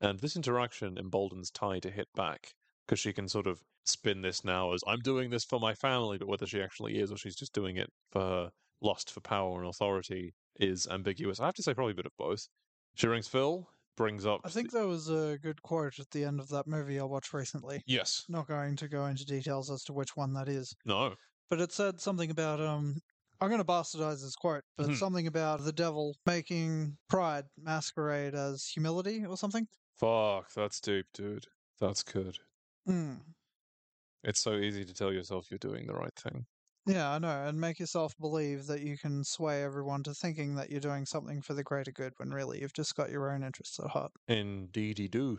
Speaker 1: And this interaction emboldens Tai to hit back, because she can sort of spin this now as I'm doing this for my family, but whether she actually is or she's just doing it for her lust for power and authority is ambiguous. I have to say, probably a bit of both. She rings Phil, brings up.
Speaker 2: I think there was a good quote at the end of that movie I watched recently.
Speaker 1: Yes.
Speaker 2: Not going to go into details as to which one that is,
Speaker 1: No.
Speaker 2: but it said something about um. I'm going to bastardize this quote, but
Speaker 1: Mhm.
Speaker 2: something about the devil making pride masquerade as humility or something.
Speaker 1: Fuck, that's deep, dude. That's good.
Speaker 2: Mm.
Speaker 1: It's so easy to tell yourself you're doing the right thing.
Speaker 2: Yeah, I know, and make yourself believe that you can sway everyone to thinking that you're doing something for the greater good when really you've just got your own interests at heart.
Speaker 1: Indeedy do.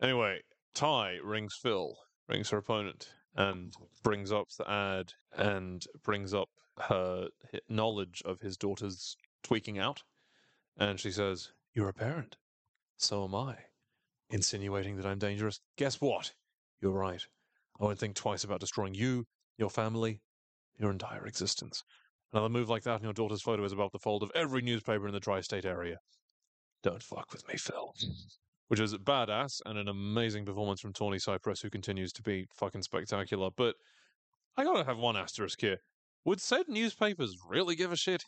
Speaker 1: Anyway, Tai rings Phil, rings her opponent, and brings up the ad and brings up her knowledge of his daughter's tweaking out. And she says, You're a parent. So am I. Insinuating that I'm dangerous. Guess what? You're right. I won't think twice about destroying you, your family, your entire existence. Another move like that and your daughter's photo is above the fold of every newspaper in the tri state area. Don't fuck with me, Phil. Which is badass and an amazing performance from Tawny Cypress, who continues to be fucking spectacular. But I gotta have one asterisk here. Would said newspapers really give a shit?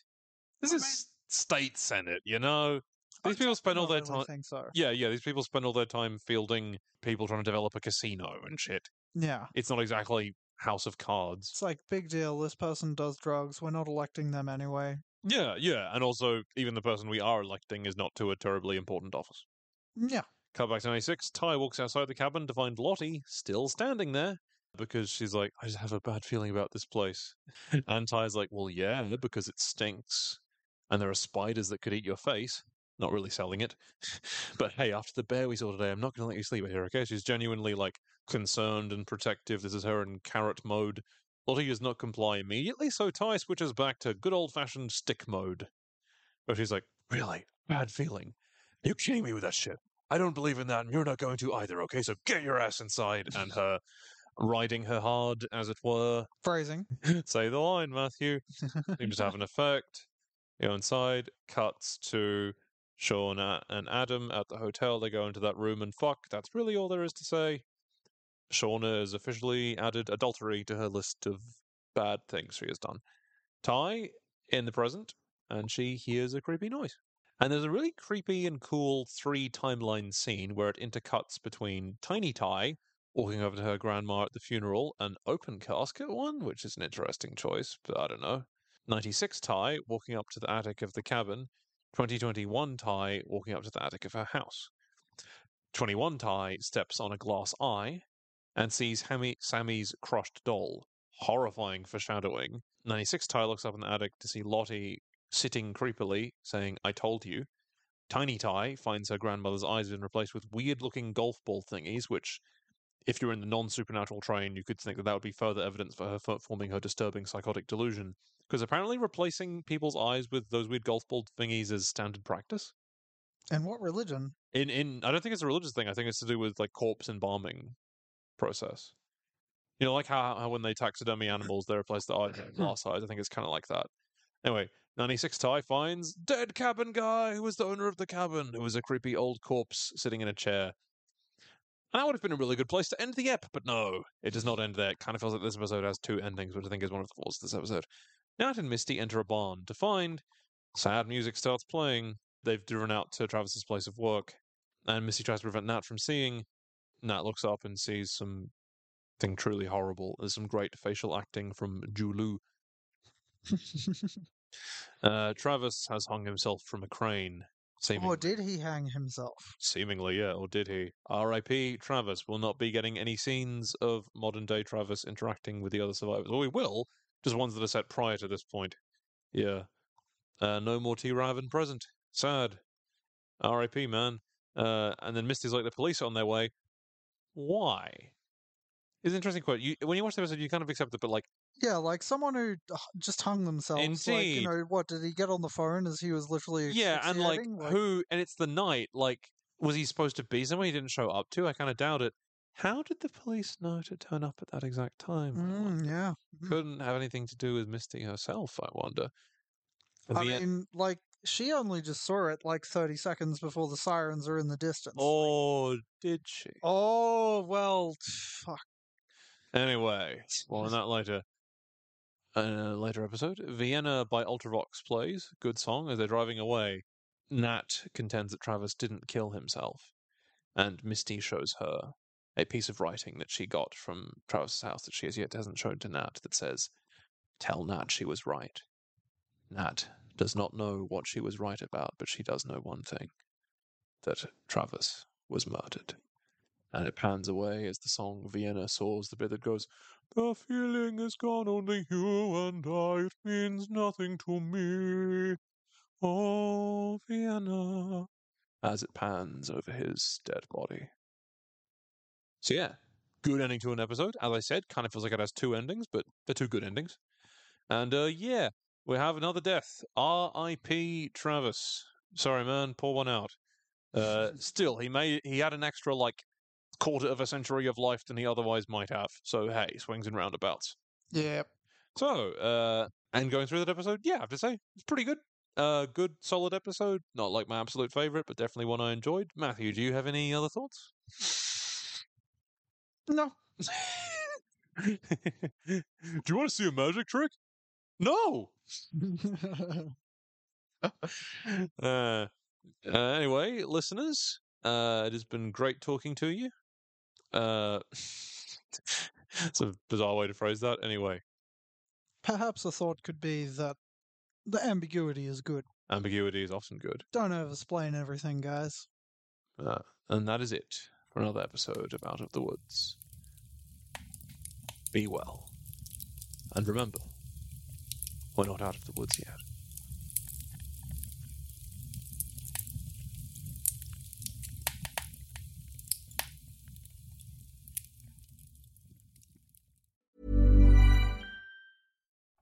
Speaker 1: This
Speaker 2: I
Speaker 1: is
Speaker 2: mean-
Speaker 1: state senate, you know? These people spend all their
Speaker 2: really
Speaker 1: time.
Speaker 2: so.
Speaker 1: Yeah, yeah, these people spend all their time fielding people trying to develop a casino and shit.
Speaker 2: Yeah.
Speaker 1: It's not exactly House of Cards.
Speaker 2: It's like, big deal, this person does drugs, we're not electing them anyway.
Speaker 1: Yeah, yeah, and also even the person we are electing is not to a terribly important office.
Speaker 2: Mm, yeah.
Speaker 1: Cut back to 96. Tai walks outside the cabin to find Lottie still standing there because she's like, I just have a bad feeling about this place. and Tai's like, Well, yeah, because it stinks. And there are spiders that could eat your face. Not really selling it. but hey, after the bear we saw today, I'm not going to let you sleep here, okay? She's genuinely like concerned and protective. This is her in carrot mode. Lottie does not comply immediately, so Tai switches back to good old fashioned stick mode. But she's like, Really? Bad feeling. You're you kidding me with that shit? I don't believe in that, and you're not going to either, okay? So get your ass inside. And her riding her hard, as it were.
Speaker 2: Phrasing.
Speaker 1: Say the line, Matthew. Seems to have an effect. You go inside, cuts to Sean and Adam at the hotel. They go into that room and fuck. That's really all there is to say. Shauna has officially added adultery to her list of bad things she has done. Tai in the present, and she hears a creepy noise. And there's a really creepy and cool three timeline scene where it intercuts between Tiny Tai walking over to her grandma at the funeral, an open casket one, which is an interesting choice, but I don't know. 96 Tai walking up to the attic of the cabin, 2021 Tai walking up to the attic of her house. 21 Tai steps on a glass eye and sees Hammy, Sammy's crushed doll. Horrifying foreshadowing. 96 Tai looks up in the attic to see Lottie sitting creepily, saying, I told you. Tiny Tai finds her grandmother's eyes have been replaced with weird looking golf ball thingies, which, if you're in the non supernatural train, you could think that that would be further evidence for her fo- forming her disturbing psychotic delusion. Because apparently replacing people's eyes with those weird golf ball thingies is standard practice.
Speaker 2: And what religion?
Speaker 1: In in I don't think it's a religious thing. I think it's to do with like corpse embalming process. You know, like how, how when they taxidermy animals, they replace the eyes with glass eyes. I think it's kind of like that. Anyway, 96 Tai finds dead cabin guy who was the owner of the cabin, who was a creepy old corpse sitting in a chair. And that would have been a really good place to end the ep, but no, it does not end there. It kind of feels like this episode has two endings, which I think is one of the flaws of this episode. Nat and Misty enter a barn to find sad music starts playing. They've driven out to Travis's place of work, and Misty tries to prevent Nat from seeing. Nat looks up and sees something truly horrible. There's some great facial acting from Julu. Uh, Travis has hung himself from a crane.
Speaker 2: Or did he hang himself?
Speaker 1: Seemingly, yeah, or did he? R.I.P. Travis will not be getting any scenes of modern day Travis interacting with the other survivors. Or we will, just ones that are set prior to this point. Yeah. Uh, no more T. Raven present. Sad. R.I.P. Man. Uh, and then Misty's like, the police are on their way. Why? It's an interesting quote. You, when you watch the episode, you kind of accept it, but like,
Speaker 2: Yeah, like someone who just hung themselves. Like,
Speaker 1: Indeed.
Speaker 2: you know, what did he get on the phone as he was literally?
Speaker 1: yeah, and like,
Speaker 2: asphyxiating?
Speaker 1: who? And it's the night. Like, was he supposed to be somewhere he didn't show up to? I kind of doubt it. How did the police know to turn up at that exact time?
Speaker 2: Mm, yeah, Mm.
Speaker 1: Couldn't have anything to do with Misty herself, I wonder.
Speaker 2: I mean, like she only just saw it like thirty seconds before the sirens are in the distance. like-
Speaker 1: oh, did she?
Speaker 2: oh well, fuck.
Speaker 1: Anyway, well, on that later. Uh, later episode. Vienna by Ultravox plays. Good song as they're driving away. Nat contends that Travis didn't kill himself. And Misty shows her a piece of writing that she got from Travis's house that she has yet hasn't shown to Nat that says, Tell Nat she was right. Nat does not know what she was right about, but she does know one thing that Travis was murdered. And it pans away as the song Vienna soars the bit that goes, The feeling is gone, only you and I, it means nothing to me. Oh, Vienna. As it pans over his dead body. So, yeah, good ending to an episode. As I said, kind of feels like it has two endings, but they're two good endings. And, uh, yeah, we have another death. R.I.P. Travis. Sorry, man, pour one out. Uh, still, he made he had an extra like quarter of a century of life than he otherwise might have. So hey, swings and roundabouts.
Speaker 2: Yeah.
Speaker 1: So, uh, and going through that episode, yeah, I have to say it's pretty good. Uh, good, solid episode. Not like my absolute favorite, but definitely one I enjoyed. Matthew, do you have any other thoughts?
Speaker 2: No.
Speaker 1: do you want to see a magic trick? No. uh, uh, anyway, listeners, uh, it has been great talking to you. Uh, it's a bizarre way to phrase that. Anyway,
Speaker 2: Perhaps a thought could be that the ambiguity is good.
Speaker 1: ambiguity is often good.
Speaker 2: Don't overexplain everything, guys.
Speaker 1: Uh, and that is it for another episode of Out of the Woods. Be well. And remember, we're not out of the woods yet.